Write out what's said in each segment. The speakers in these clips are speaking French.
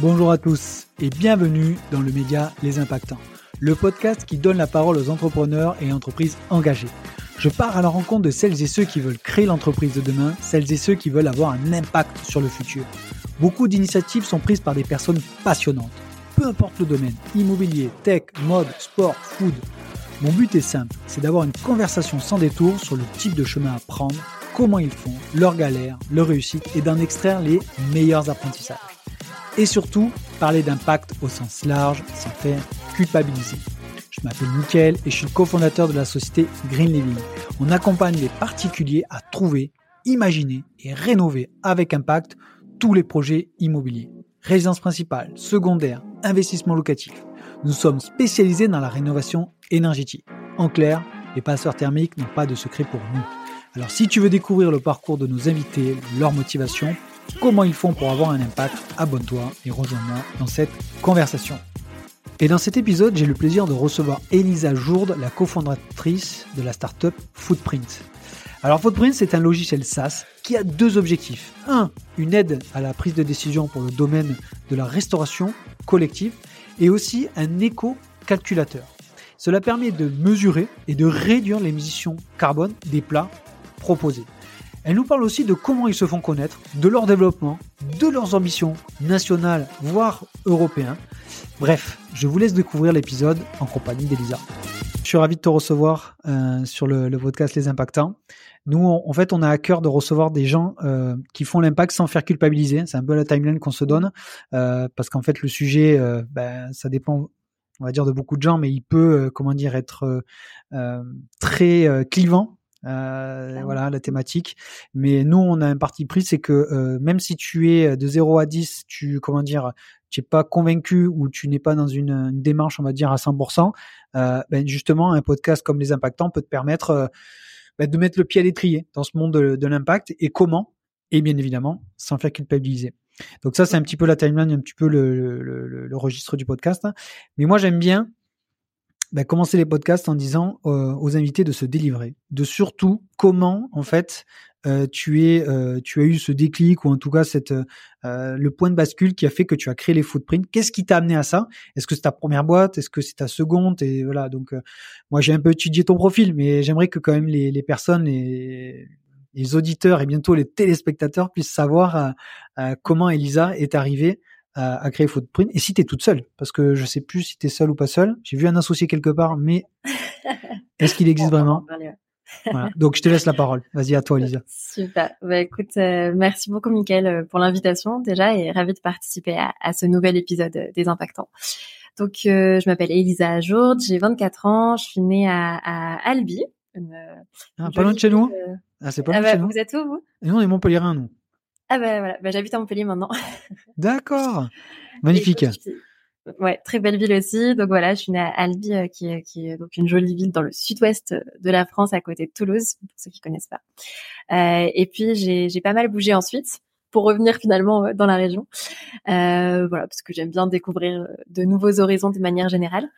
Bonjour à tous et bienvenue dans le média Les Impactants, le podcast qui donne la parole aux entrepreneurs et entreprises engagées. Je pars à la rencontre de celles et ceux qui veulent créer l'entreprise de demain, celles et ceux qui veulent avoir un impact sur le futur. Beaucoup d'initiatives sont prises par des personnes passionnantes, peu importe le domaine, immobilier, tech, mode, sport, food. Mon but est simple, c'est d'avoir une conversation sans détour sur le type de chemin à prendre, comment ils font, leurs galères, leurs réussites et d'en extraire les meilleurs apprentissages et surtout parler d'impact au sens large sans faire culpabiliser. Je m'appelle Mickaël et je suis le cofondateur de la société Green Living. On accompagne les particuliers à trouver, imaginer et rénover avec impact tous les projets immobiliers. Résidence principale, secondaire, investissement locatif. Nous sommes spécialisés dans la rénovation énergétique. En clair, les passeurs thermiques n'ont pas de secret pour nous. Alors si tu veux découvrir le parcours de nos invités, leur motivation, comment ils font pour avoir un impact, abonne-toi et rejoins-moi dans cette conversation. Et dans cet épisode, j'ai le plaisir de recevoir Elisa Jourde, la cofondatrice de la startup Footprint. Alors Footprint, c'est un logiciel SaaS qui a deux objectifs. Un, une aide à la prise de décision pour le domaine de la restauration collective et aussi un éco-calculateur. Cela permet de mesurer et de réduire l'émission carbone des plats proposés. Elle nous parle aussi de comment ils se font connaître, de leur développement, de leurs ambitions nationales, voire européennes. Bref, je vous laisse découvrir l'épisode en compagnie d'Elisa. Je suis ravi de te recevoir euh, sur le, podcast Les Impactants. Nous, en fait, on a à cœur de recevoir des gens euh, qui font l'impact sans faire culpabiliser. C'est un peu la timeline qu'on se donne, euh, parce qu'en fait, le sujet, ben, ça dépend, on va dire, de beaucoup de gens, mais il peut, comment dire, être très clivant euh, voilà la thématique. Mais nous, on a un parti pris, c'est que euh, même si tu es de 0 à 10, tu comment dire, tu es pas convaincu ou tu n'es pas dans une, démarche, on va dire à 100%, euh, ben justement, un podcast comme les impactants peut te permettre euh, ben de mettre le pied à l'étrier dans ce monde de, l'impact et comment et bien évidemment sans faire culpabiliser. Donc ça, c'est un petit peu la timeline, un petit peu le, le, le registre du podcast. Mais moi, j'aime bien bah, commencer les podcasts en disant euh, aux invités de se délivrer, de surtout comment en fait euh, tu es, euh, tu as eu ce déclic ou en tout cas cette le point de bascule qui a fait que tu as créé les footprints. Qu'est-ce qui t'a amené à ça? Est-ce que c'est ta première boîte? Est-ce que c'est ta seconde? Et voilà. Donc moi j'ai un peu étudié ton profil, mais j'aimerais que quand même les, les personnes, les, les auditeurs et bientôt les téléspectateurs puissent savoir comment Elisa est arrivée à, créer Footprint. Et si tu es toute seule parce que je sais plus si tu es seule ou pas seule j'ai vu un associé quelque part mais est-ce qu'il existe vraiment voilà. donc je te laisse la parole. Vas-y à toi Lisa super. Bah écoute euh, merci beaucoup Mickaël euh, pour l'invitation déjà et ravi de participer à, à, ce nouvel épisode euh, des impactants. Donc je m'appelle Elisa Jourde j'ai 24 ans je suis née à, à Albi une, ah, pas loin de chez nous ah c'est pas loin ah de chez bah, nous. vous êtes où vous? Nous on est Montpellierin nous ah ben voilà, bah, j'habite à Montpellier maintenant. D'accord. Magnifique. ouais, très belle ville aussi. Donc voilà, je suis née à Albi, euh, qui, est, qui est donc une jolie ville dans le sud-ouest de la France, à côté de Toulouse, pour ceux qui connaissent pas. Euh, et puis j'ai pas mal bougé ensuite pour revenir finalement euh, dans la région. Euh, voilà, parce que j'aime bien découvrir de nouveaux horizons de manière générale.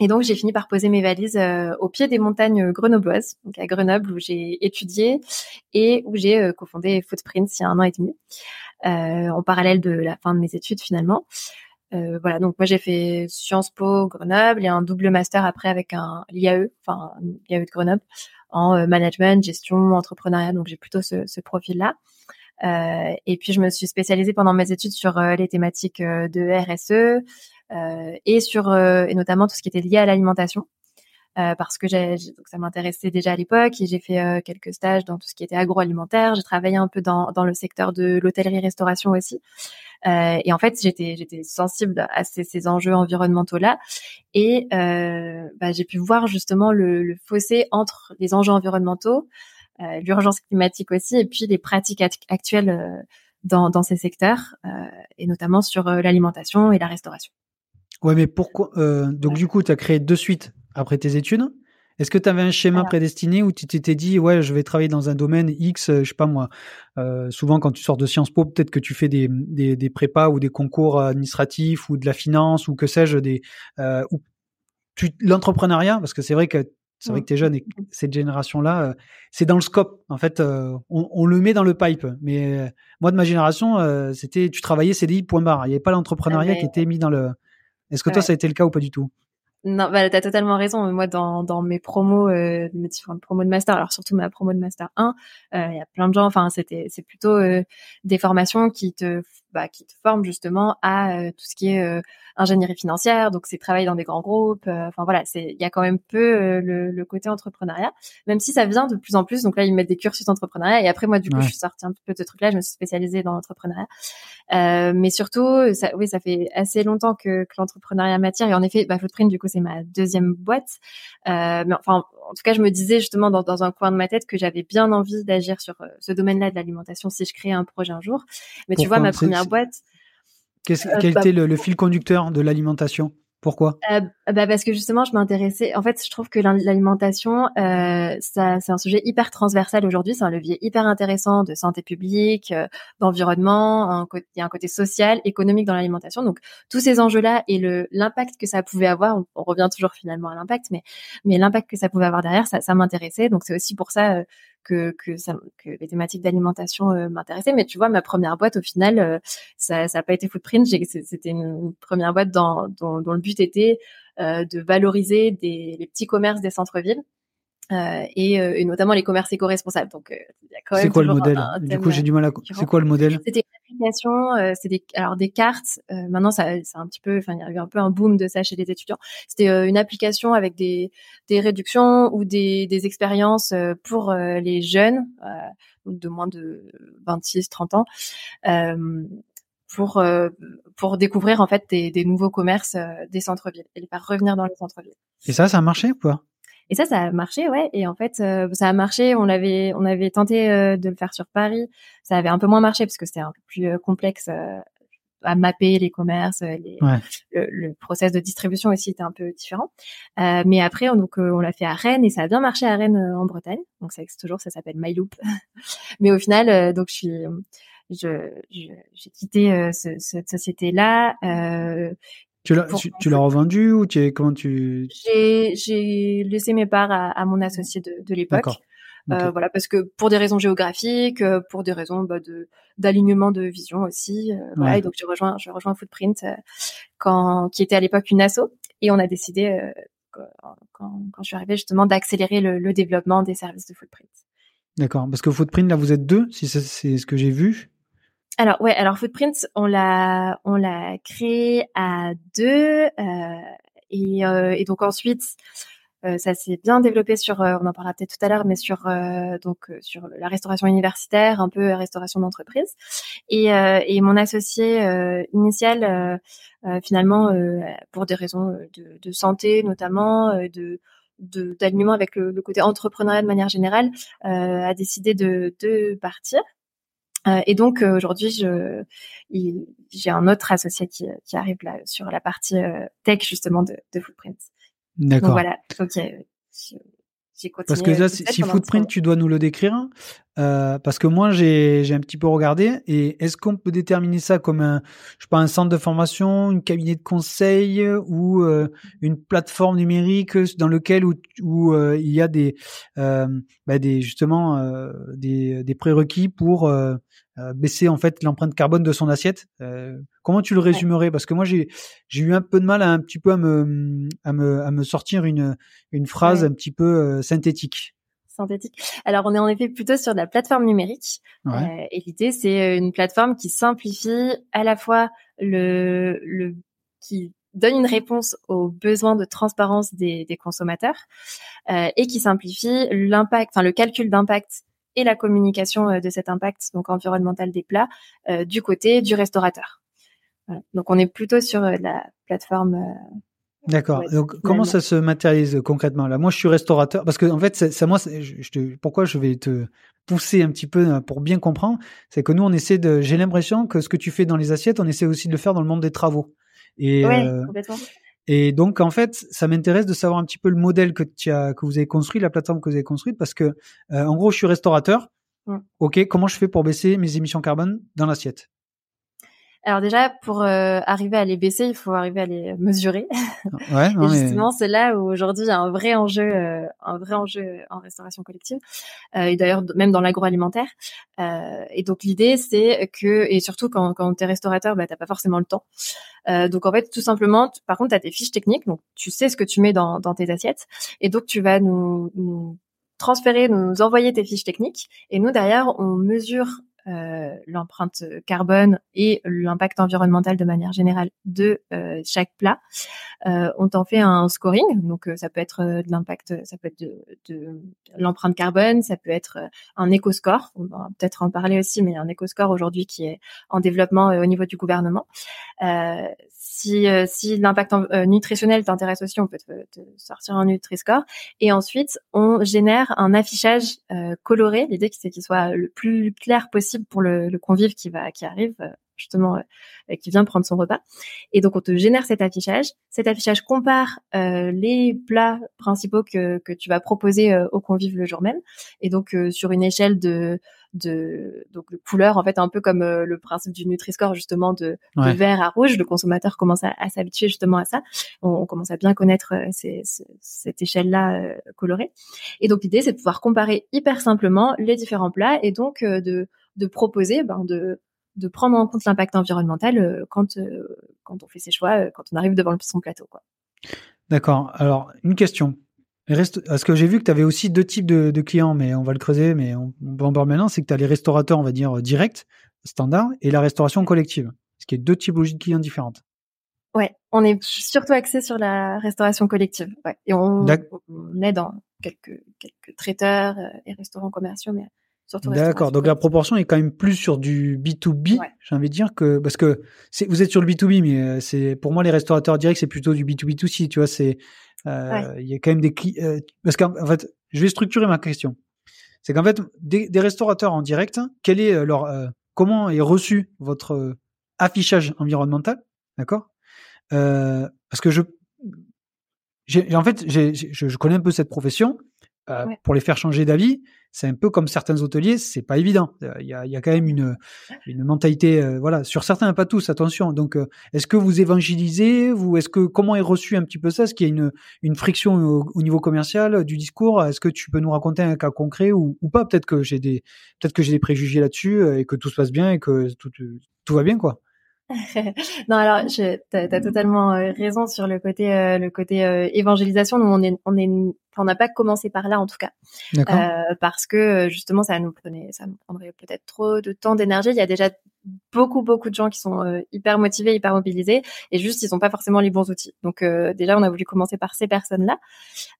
Et donc j'ai fini par poser mes valises euh, au pied des montagnes grenobloises, donc à Grenoble où j'ai étudié et où j'ai euh, cofondé Footprints il y a un an et demi, euh, en parallèle de la fin de mes études finalement. Euh, voilà, donc moi j'ai fait Sciences Po Grenoble et un double master après avec un l'IAE, enfin l'IAE de Grenoble en management, gestion, entrepreneuriat. Donc j'ai plutôt ce, ce profil-là. Et puis je me suis spécialisée pendant mes études sur les thématiques de RSE, et sur euh, et notamment tout ce qui était lié à l'alimentation. Euh, parce que donc ça m'intéressait déjà à l'époque et j'ai fait quelques stages dans tout ce qui était agroalimentaire. J'ai travaillé un peu dans, dans le secteur de l'hôtellerie-restauration aussi. Euh, et en fait, j'étais j'étais sensible à ces, ces enjeux environnementaux là, et euh, bah, j'ai pu voir justement le, le, fossé entre les enjeux environnementaux, euh, l'urgence climatique aussi, et puis les pratiques actuelles dans, dans ces secteurs, et notamment sur l'alimentation et la restauration. Ouais, mais pourquoi euh, Donc du coup, tu as créé de suite après tes études. Est-ce que tu avais un schéma prédestiné où tu t'étais dit ouais, je vais travailler dans un domaine X, euh, je sais pas moi. Euh, souvent quand tu sors de Sciences Po, peut-être que tu fais des, des, des, prépas ou des concours administratifs ou de la finance ou que sais-je des euh, ou l'entrepreneuriat parce que c'est vrai que c'est vrai que tu es jeune et cette génération-là, c'est dans le scope. En fait, on, le met dans le pipe. Mais moi, de ma génération, c'était tu travaillais CDI, point barre. Il n'y avait pas l'entrepreneuriat qui était mis dans le. Est-ce que toi, ça a été le cas ou pas du tout? Non, bah, t'as totalement raison. Moi, dans, dans mes promos, euh, mes différentes promos de master, alors surtout ma promo de master 1, euh, il y a plein de gens. Enfin, c'était, c'est plutôt euh, des formations qui te, bah, qui te forment justement à tout ce qui est ingénierie financière. Donc, c'est travailler dans des grands groupes. Enfin voilà, c'est, il y a quand même peu le, le, côté entrepreneuriat, même si ça vient de plus en plus. Donc là, ils mettent des cursus entrepreneuriat. Et après, moi, du coup, je suis sortie un peu de ce truc-là. Je me suis spécialisée dans l'entrepreneuriat. Mais surtout, ça, oui, ça fait assez longtemps que, que l'entrepreneuriat m'attire. Et en effet, bah, Footprint, du coup, c'est ma deuxième boîte. Euh, mais enfin, en tout cas, je me disais justement dans, dans un coin de ma tête que j'avais bien envie d'agir sur euh, ce domaine-là de l'alimentation si je créais un projet un jour. Mais tu vois, ma première boîte. Euh, quel bah, était le, fil conducteur de l'alimentation? Pourquoi? Euh, bah parce que justement, je m'intéressais. En fait, je trouve que l'alimentation, euh, c'est un sujet hyper transversal aujourd'hui. C'est un levier hyper intéressant de santé publique, euh, d'environnement. Il y a un côté social, économique dans l'alimentation. Donc tous ces enjeux-là et le l'impact que ça pouvait avoir, on, revient toujours finalement à l'impact, mais mais l'impact que ça pouvait avoir derrière, ça, ça m'intéressait. Donc c'est aussi pour ça euh, que que, ça, que les thématiques d'alimentation euh, m'intéressaient. Mais tu vois, ma première boîte, au final, euh, ça n'a pas été Footprint. C'était une première boîte dans, dont, le but était euh, de valoriser des, les petits commerces des centres-villes. Euh, et, euh, et, notamment les commerces éco-responsables. Donc, il y a quand même. C'est quoi le modèle? Du coup, j'ai du mal à. C'est quoi le modèle? C'était une application. Euh, c'est des alors des cartes. maintenant, ça, c'est un petit peu. Enfin, il y a eu un peu un boom de ça chez les étudiants. C'était une application avec des des réductions ou des des expériences pour les jeunes de moins de 26, 30 ans pour euh, pour découvrir en fait des, des nouveaux commerces euh, des centres-villes et les faire revenir dans les centres-villes. Et ça, ça a marché ou quoi Et ça, ça a marché, ouais. Et en fait, euh, ça a marché. On avait on avait tenté de le faire sur Paris. Ça avait un peu moins marché parce que c'était un peu plus complexe à mapper les commerces, les, le, le, process de distribution aussi était un peu différent. Euh, mais après, on, donc on l'a fait à Rennes et ça a bien marché à Rennes en Bretagne. Donc ça toujours, ça s'appelle MyLoop. mais au final, donc je suis j'ai quitté euh, cette société-là. Euh, tu l'as, tu, l'as revendu ou tu es, comment tu J'ai, j'ai laissé mes parts à, à mon associé de, de l'époque. Euh, voilà, parce que pour des raisons géographiques, euh, pour des raisons bah, de d'alignement de vision aussi. Euh, voilà, et donc je rejoins, je rejoins Footprint quand qui était à l'époque une asso, et on a décidé quand, quand, je suis arrivée justement d'accélérer le, le développement des services de Footprint. D'accord, parce que Footprint là vous êtes deux, si c'est ce que j'ai vu. Alors ouais, alors Footprint, on l'a on l'a créé à deux euh, et, euh, et, donc ensuite euh, ça s'est bien développé sur, euh, on en parlera peut-être tout à l'heure, mais sur euh, donc sur la restauration universitaire, un peu restauration d'entreprise. Et, et mon associé initial, finalement, pour des raisons de, de santé notamment, de d'alignement avec le, le, côté entrepreneuriat de manière générale, a décidé de, de partir. Euh, et donc euh, aujourd'hui, je, j'ai un autre associé qui, qui arrive là sur la partie euh, tech justement de, de Footprint. D'accord. Donc voilà. Ok. Parce que là, si Footprint, tu dois nous le décrire, euh, parce que moi, j'ai un petit peu regardé. Et est-ce qu'on peut déterminer ça comme un, je sais pas, un centre de formation, une cabinet de conseil ou euh, une plateforme numérique dans lequel où, où euh, il y a des, euh, bah des justement euh, des, des prérequis pour baisser en fait l'empreinte carbone de son assiette? comment tu le résumerais? Parce que moi, j'ai j'ai eu un peu de mal à un petit peu à me à me, à me sortir une une phrase un petit peu synthétique synthétique. Alors, on est en effet plutôt sur de la plateforme numérique. Euh, et l'idée, c'est une plateforme qui simplifie à la fois le, le qui donne une réponse aux besoins de transparence des, des consommateurs euh, et qui simplifie l'impact, enfin le calcul d'impact et la communication euh, de cet impact donc environnemental des plats euh, du côté du restaurateur. Voilà. Donc on est plutôt sur euh, la plateforme D'accord. Donc, comment ça se matérialise concrètement là? Moi, je suis restaurateur parce que en fait, ça, moi, je, te, pourquoi je vais te pousser un petit peu euh, pour bien comprendre, c'est que nous, on essaie de. J'ai l'impression que ce que tu fais dans les assiettes, on essaie aussi de le faire dans le monde des travaux. Et euh, complètement. Et donc, en fait, ça m'intéresse de savoir un petit peu le modèle que tu as, que vous avez construit, la plateforme que vous avez construite, parce que, euh, en gros, je suis restaurateur. Ok, comment je fais pour baisser mes émissions carbone dans l'assiette? Alors déjà, pour euh, arriver à les baisser, il faut arriver à les mesurer. Ouais, non, et mais- justement, c'est là où aujourd'hui il y a un vrai enjeu, euh, un vrai enjeu en restauration collective, euh, et d'ailleurs même dans l'agroalimentaire. Euh, et donc l'idée, c'est que, et surtout quand, quand t'es restaurateur, bah t'as pas forcément le temps. Euh, donc en fait, tout simplement, tu- par contre, t'as tes fiches techniques, donc tu sais ce que tu mets dans, dans tes assiettes, et donc tu vas nous, nous transférer, nous envoyer tes fiches techniques, et nous derrière, on mesure euh, l'empreinte carbone et l'impact environnemental de manière générale de euh, chaque plat. Euh, on t'en fait un scoring, donc euh, ça peut être de l'impact, ça peut être de, de l'empreinte carbone, ça peut être un éco-score, on va peut-être en parler aussi, mais il y a un éco-score aujourd'hui qui est en développement au niveau du gouvernement. Si si l'impact nutritionnel t'intéresse aussi, on peut te, sortir un Nutri-Score. Et ensuite, on génère un affichage coloré. L'idée, c'est qu'il soit le plus clair possible pour le, le convive qui va qui arrive euh, justement euh, qui vient prendre son repas. Et donc, on te génère cet affichage. Cet affichage compare euh, les plats principaux que, que tu vas proposer euh, aux convives le jour même. Et donc, sur une échelle de de donc de couleur en fait un peu comme le principe du Nutri-Score justement de, vert à rouge le consommateur commence à, à s'habituer justement à ça on, on commence à bien connaître ces- cette échelle là colorée et donc l'idée c'est de pouvoir comparer hyper simplement les différents plats et donc de de proposer ben, de de prendre en compte l'impact environnemental euh, quand euh, quand on fait ses choix euh, quand on arrive devant son plateau quoi D'accord. Alors, une question. Les rest- Parce que j'ai vu que tu avais aussi deux types de, de clients, mais on va le creuser, mais on, on peut en parler maintenant. C'est que tu as les restaurateurs, on va dire, directs, standard, et la restauration collective. Ce qui est deux typologies de clients différentes. Ouais, on est surtout axé sur la restauration collective. Ouais. Et on, on est dans quelques, quelques traiteurs et restaurants commerciaux, mais D'accord. Donc la proportion est quand même plus sur du B2B. Ouais. J'ai envie de dire que parce que vous êtes sur le B2B, mais euh, c'est pour moi les restaurateurs directs c'est plutôt du B2B2C. Tu vois, c'est euh, il y a quand même des clients parce qu'en en fait je vais structurer ma question. C'est qu'en fait des, des restaurateurs en direct, quel est euh, leur euh, comment est reçu votre euh, affichage environnemental, d'accord? Euh, Parce que je j'ai en fait je, je connais un peu cette profession. Euh, Ouais. Pour les faire changer d'avis, c'est un peu comme certains hôteliers, c'est pas évident. Euh, Il y, a, quand même une, mentalité, euh, voilà, sur certains, pas tous, attention. Donc, euh, est-ce que vous évangélisez, vous, est-ce que comment est reçu un petit peu ça? Est-ce qu'il y a une, friction au, au niveau commercial du discours? Est-ce que tu peux nous raconter un cas concret ou, pas? Peut-être que j'ai des, peut-être que j'ai des préjugés là-dessus et que tout se passe bien et que tout, tout va bien, quoi. non, alors, tu as, totalement euh, raison sur le côté, euh, le côté euh, évangélisation. Nous, on est, on est, on n'a pas commencé par là en tout cas, euh, parce que euh, justement, ça nous prenait, ça nous prendrait peut-être trop de temps, d'énergie. Il y a déjà beaucoup, beaucoup de gens qui sont euh, hyper motivés, hyper mobilisés, et juste, ils n'ont pas forcément les bons outils. Donc, euh, déjà, on a voulu commencer par ces personnes-là,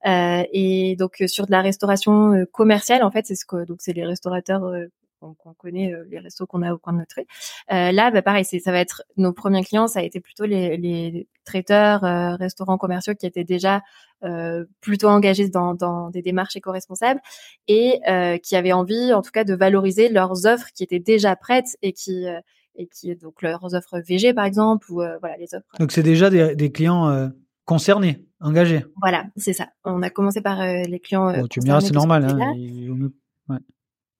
Euh, et donc sur de la restauration euh, commerciale, en fait, c'est ce que, donc c'est les restaurateurs. Qu'on qu'on connaît euh, les restos qu'on a au coin de notre rue. Euh, là, bah, pareil, ça va être nos premiers clients, ça a été plutôt les, les traiteurs, euh, restaurants commerciaux qui étaient déjà euh, plutôt engagés dans, dans des démarches éco-responsables et euh, qui avaient envie, en tout cas, de valoriser leurs offres qui étaient déjà prêtes et qui euh, et qui donc leurs offres VG par exemple ou euh, voilà les offres. Donc, c'est déjà des, des clients euh, concernés, engagés. Voilà, c'est ça. On a commencé par euh, les clients. Bon, tu me diras, c'est normal. Hein, il mieux-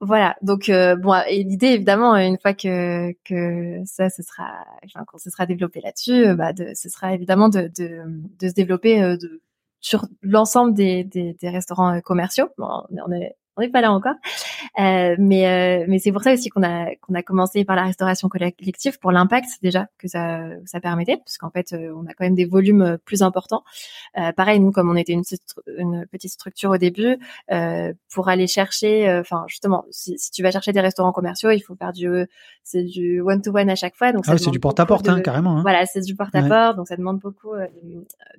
Voilà, donc euh, bon, et l'idée évidemment, une fois que que ça, ce sera, enfin, quand ce sera développé là-dessus, euh, bah, de, ce sera évidemment de de, se développer euh, de, sur l'ensemble des, des, restaurants euh, commerciaux. On n'est pas là encore, euh, mais euh, mais c'est pour ça aussi qu'on a qu'on a commencé par la restauration collective pour l'impact déjà que ça ça permettait, parce qu'en fait euh, on a quand même des volumes euh, plus importants. Euh, pareil, nous comme on était une, petite- structure au début, euh, pour aller chercher, enfin justement, si, si tu vas chercher des restaurants commerciaux, il faut faire du c'est du one to one à chaque fois, donc Ah c'est du porte-à-porte, beaucoup hein, de- carrément. Hein. Voilà, c'est du porte-à-porte, donc ça demande beaucoup euh,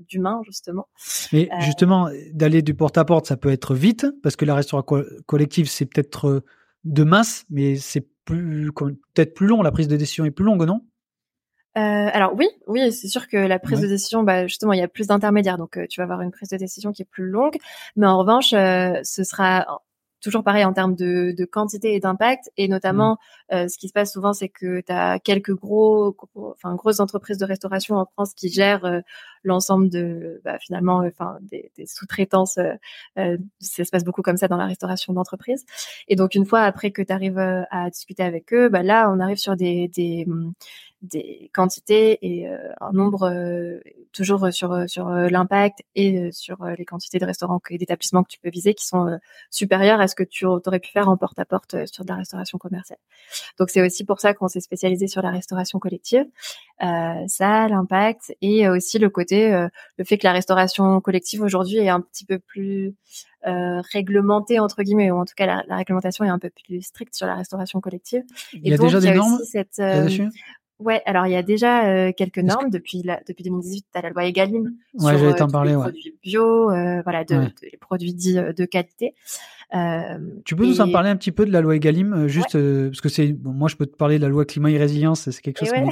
d'humains justement. Mais Euh, justement, d'aller du porte-à-porte, ça peut être vite, parce que la restauration co- collective, c'est peut-être euh, de masse, mais c'est plus peut-être plus long, la prise de décision est plus longue, non? Euh, alors oui, oui, c'est sûr que la prise Ouais. de décision, bah, justement, il y a plus d'intermédiaires, donc euh, tu vas avoir une prise de décision qui est plus longue, mais en revanche, euh, ce sera toujours pareil en termes de, de quantité et d'impact, et notamment, euh, ce qui se passe souvent, c'est que tu as quelques gros, gros- enfin grosses entreprises de restauration en France qui gèrent euh, l'ensemble de, bah, finalement, euh, enfin des, des sous-traitances. euh, ça se passe beaucoup comme ça dans la restauration d'entreprise. Et donc une fois après que tu arrives à discuter avec eux, bah là, on arrive sur des, des des quantités et un nombre toujours sur sur l'impact et sur les quantités de restaurants et d'établissements que tu peux viser qui sont supérieures à ce que tu aurais pu faire en porte-à-porte sur de la restauration commerciale. Donc c'est aussi pour ça qu'on s'est spécialisé sur la restauration collective. ça, l'impact et aussi le côté le fait que la restauration collective aujourd'hui est un petit peu plus euh, réglementée entre guillemets ou en tout cas la, la, réglementation est un peu plus stricte sur la restauration collective. Il y a déjà des normes cette, euh, Ouais, alors il y a déjà euh, quelques normes depuis la, depuis 2018. T'as la loi Egalim ouais, sur euh, t'en parler, les ouais. produits bio, euh, voilà, de, de, les produits dits de qualité. tu peux et... nous en parler un petit peu de la loi Egalim, juste parce que c'est bon, moi je peux te parler de la loi climat et résilience, c'est quelque chose ouais.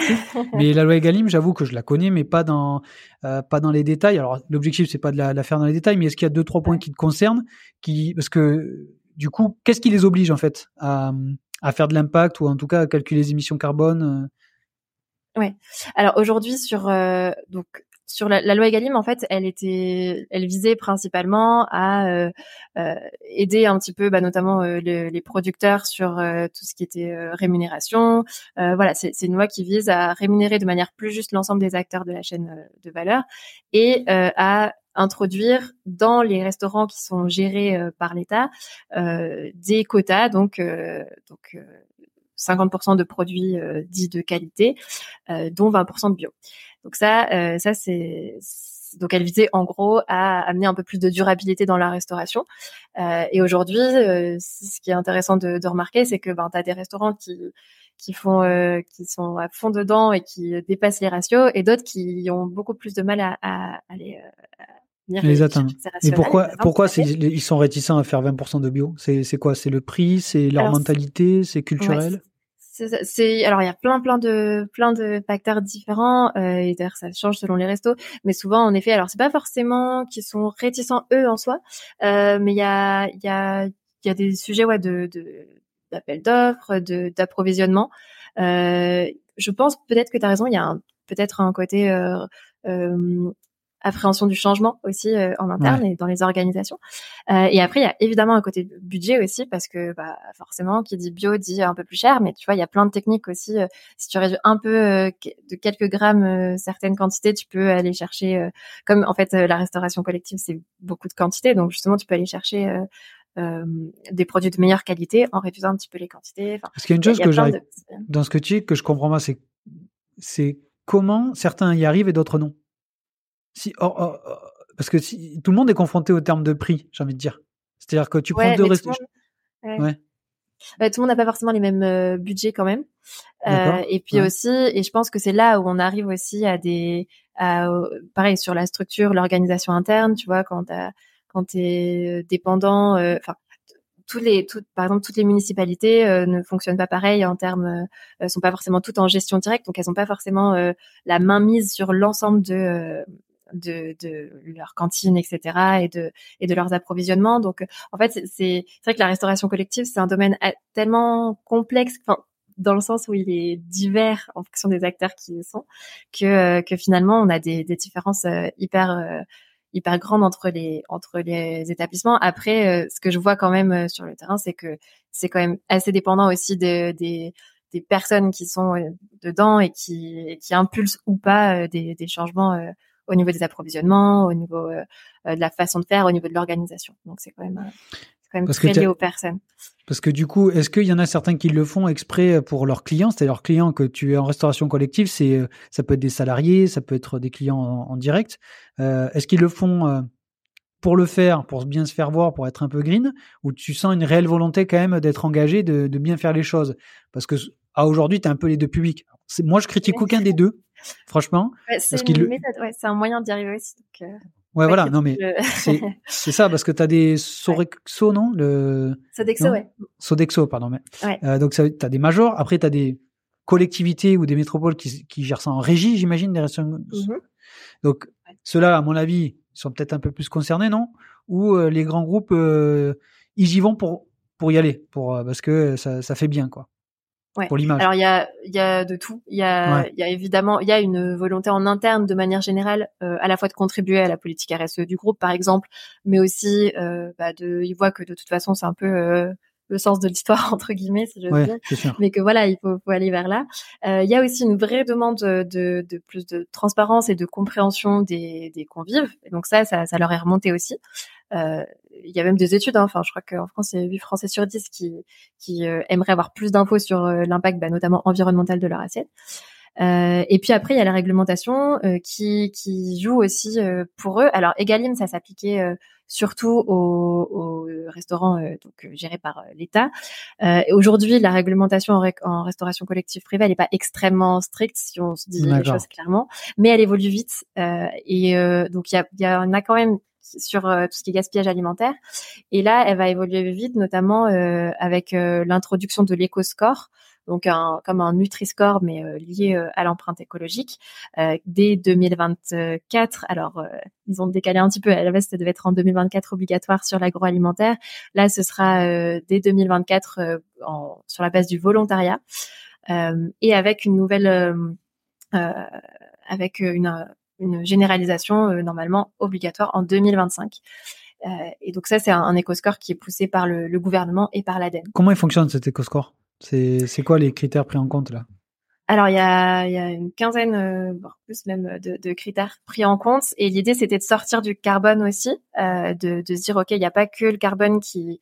mais la loi Egalim, j'avoue que je la connais, mais pas dans pas dans les détails. Alors l'objectif c'est pas de la, la, faire dans les détails, mais est-ce qu'il y a deux trois points qui te concernent, qui parce que du coup, qu'est-ce qui les oblige en fait à, à faire de l'impact ou en tout cas à calculer les émissions carbone Ouais. Alors aujourd'hui sur euh, donc sur la, loi Egalim, en fait, elle était, elle visait principalement à euh, euh, aider un petit peu, bah, notamment euh, le, les producteurs sur euh, tout ce qui était euh, rémunération. voilà, c'est une loi qui vise à rémunérer de manière plus juste l'ensemble des acteurs de la chaîne de valeur et à introduire dans les restaurants qui sont gérés par l'État des quotas, donc donc 50% de produits euh, dits de qualité, euh, dont 20% de bio. Donc ça, euh, ça c'est donc elle visait en gros à amener un peu plus de durabilité dans la restauration. Euh, et aujourd'hui, euh, ce qui est intéressant de, de remarquer, c'est que ben tu as des restaurants qui qui font euh, qui sont à fond dedans et qui dépassent les ratios et d'autres qui ont beaucoup plus de mal à, à, à les les atteindre. Et pourquoi, pourquoi ils sont réticents à faire 20% de bio? C'est quoi? C'est le prix? C'est leur alors, mentalité? C'est culturel? Ouais, c'est alors il y a plein plein de plein de facteurs différents euh, et d'ailleurs ça change selon les restos mais souvent en effet alors c'est pas forcément qu'ils sont réticents eux en soi euh, mais il y a il y a il y a des sujets ouais de d'appel d'offres de d'approvisionnement euh, je pense peut-être que tu as raison il y a peut-être un côté appréhension du changement aussi euh, en interne ouais. et dans les organisations. Euh, et après, il y a évidemment un côté budget aussi parce que bah, forcément, qui dit bio dit un peu plus cher, mais tu vois, il y a plein de techniques aussi. Euh, si tu réduis un peu de quelques grammes certaines quantités, tu peux aller chercher, comme en fait la restauration collective, c'est beaucoup de quantités, donc justement, tu peux aller chercher des produits de meilleure qualité en réduisant un petit peu les quantités. Enfin, Parce qu'il y a une chose que j'arrive de... dans ce que tu dis que je comprends pas, c'est c'est comment certains y arrivent et d'autres non. Si, parce que si, tout le monde est confronté au terme de prix, j'ai envie de dire. C'est-à-dire que tu ouais, prends deux restaurants. Ouais. ouais. Ouais, tout le monde n'a pas forcément les mêmes euh, budgets quand même. Euh, et puis aussi, et je pense que c'est là où on arrive aussi à des, à, pareil sur la structure, l'organisation interne. Tu vois, quand t'as, quand t'es dépendant, enfin. tous les, toutes, par exemple, toutes les municipalités euh, ne fonctionnent pas pareil en termes, euh, sont pas forcément toutes en gestion directe, donc elles ont pas forcément la main mise sur l'ensemble de de, de leur cantine, etc. et de et de leurs approvisionnements. Donc, en fait, c'est c'est vrai que la restauration collective, c'est un domaine tellement complexe. Enfin, dans le sens où il est divers en fonction des acteurs qui y sont, que que finalement on a des, des différences hyper hyper grandes entre les entre les établissements. Après, ce que je vois quand même sur le terrain, c'est que c'est quand même assez dépendant aussi de, des des personnes qui sont dedans et qui qui impulsent ou pas des, des changements au niveau des approvisionnements, au niveau euh, de la façon de faire, au niveau de l'organisation. Donc c'est quand même, euh, quand même parce très lié aux personnes. Parce que du coup, est-ce qu'il y en a certains qui le font exprès pour leurs clients, c'est-à-dire leurs clients que tu es en restauration collective, c'est euh, ça peut être des salariés, ça peut être des clients en, en direct. Euh, est-ce qu'ils le font euh, pour le faire, pour bien se faire voir, pour être un peu green, ou tu sens une réelle volonté quand même d'être engagé, de, de, bien faire les choses? Parce que à aujourd'hui, tu as un peu les deux publics. Moi, je critique aucun des deux, franchement. Ouais, c'est ouais, un moyen d'y arriver aussi. Donc, euh... Ouais, voilà, non, mais c'est ça, parce que tu as des Sorexo, ouais. non le... Sodexo, non? ouais. Sodexo, pardon. Mais... Euh, donc, tu as des majors, après, tu as des collectivités ou des métropoles qui, qui gèrent ça en régie, j'imagine, des restaurants. Mm -hmm. Donc, ceux-là, à mon avis, sont peut-être un peu plus concernés, non? Ou euh, les grands groupes, ils y vont pour, pour y aller, pour, parce que ça, ça fait bien, quoi. Ouais. Pour l'image. Alors il y a y a de tout. Il y a ouais. y a évidemment il y a une volonté en interne de manière générale euh, à la fois de contribuer à la politique RSE du groupe par exemple, mais aussi euh, bah, de ils voient que de toute façon c'est un peu euh, le sens de l'histoire entre guillemets, si je veux dire. Mais que voilà, il faut, faut aller vers là. Il y a aussi une vraie demande de, de, plus de transparence et de compréhension des, des convives. Et donc ça, ça, ça leur est remonté aussi. Euh, il y a même des études, hein, enfin je crois qu'en France, il y a 8 Français sur 10 qui, qui euh, aimeraient avoir plus d'infos sur euh, l'impact, bah, notamment environnemental de leur assiette. Euh, et puis après, il y a la réglementation qui, qui joue aussi pour eux. Alors, Egalim, ça s'appliquait surtout aux, aux restaurants donc gérés par l'État. Aujourd'hui, la réglementation en, en, restauration collective privée, elle n'est pas extrêmement stricte, si on se dit les choses clairement, mais elle évolue vite. et donc, il y, a, y en a quand même sur euh, tout ce qui est gaspillage alimentaire. Et là, elle va évoluer vite, notamment euh, avec euh, l'introduction de l'éco-score, donc un, comme un Nutri-Score, mais lié à l'empreinte écologique, dès 2024. Alors, ils ont décalé un petit peu. À la base, ça devait être en 2024 obligatoire sur l'agroalimentaire. Là, ce sera dès 2024 en, sur la base du volontariat et avec une nouvelle, avec une une généralisation euh, normalement obligatoire en 2025. Euh, et donc ça, c'est un, éco-score qui est poussé par le, gouvernement et par l'ADEME. Comment il fonctionne cet éco-score C'est quoi les critères pris en compte là? Alors il y a, une quinzaine, euh, plus même, de, de, critères pris en compte. Et l'idée c'était de sortir du carbone aussi, euh, de, se dire ok, il n'y a pas que le carbone qui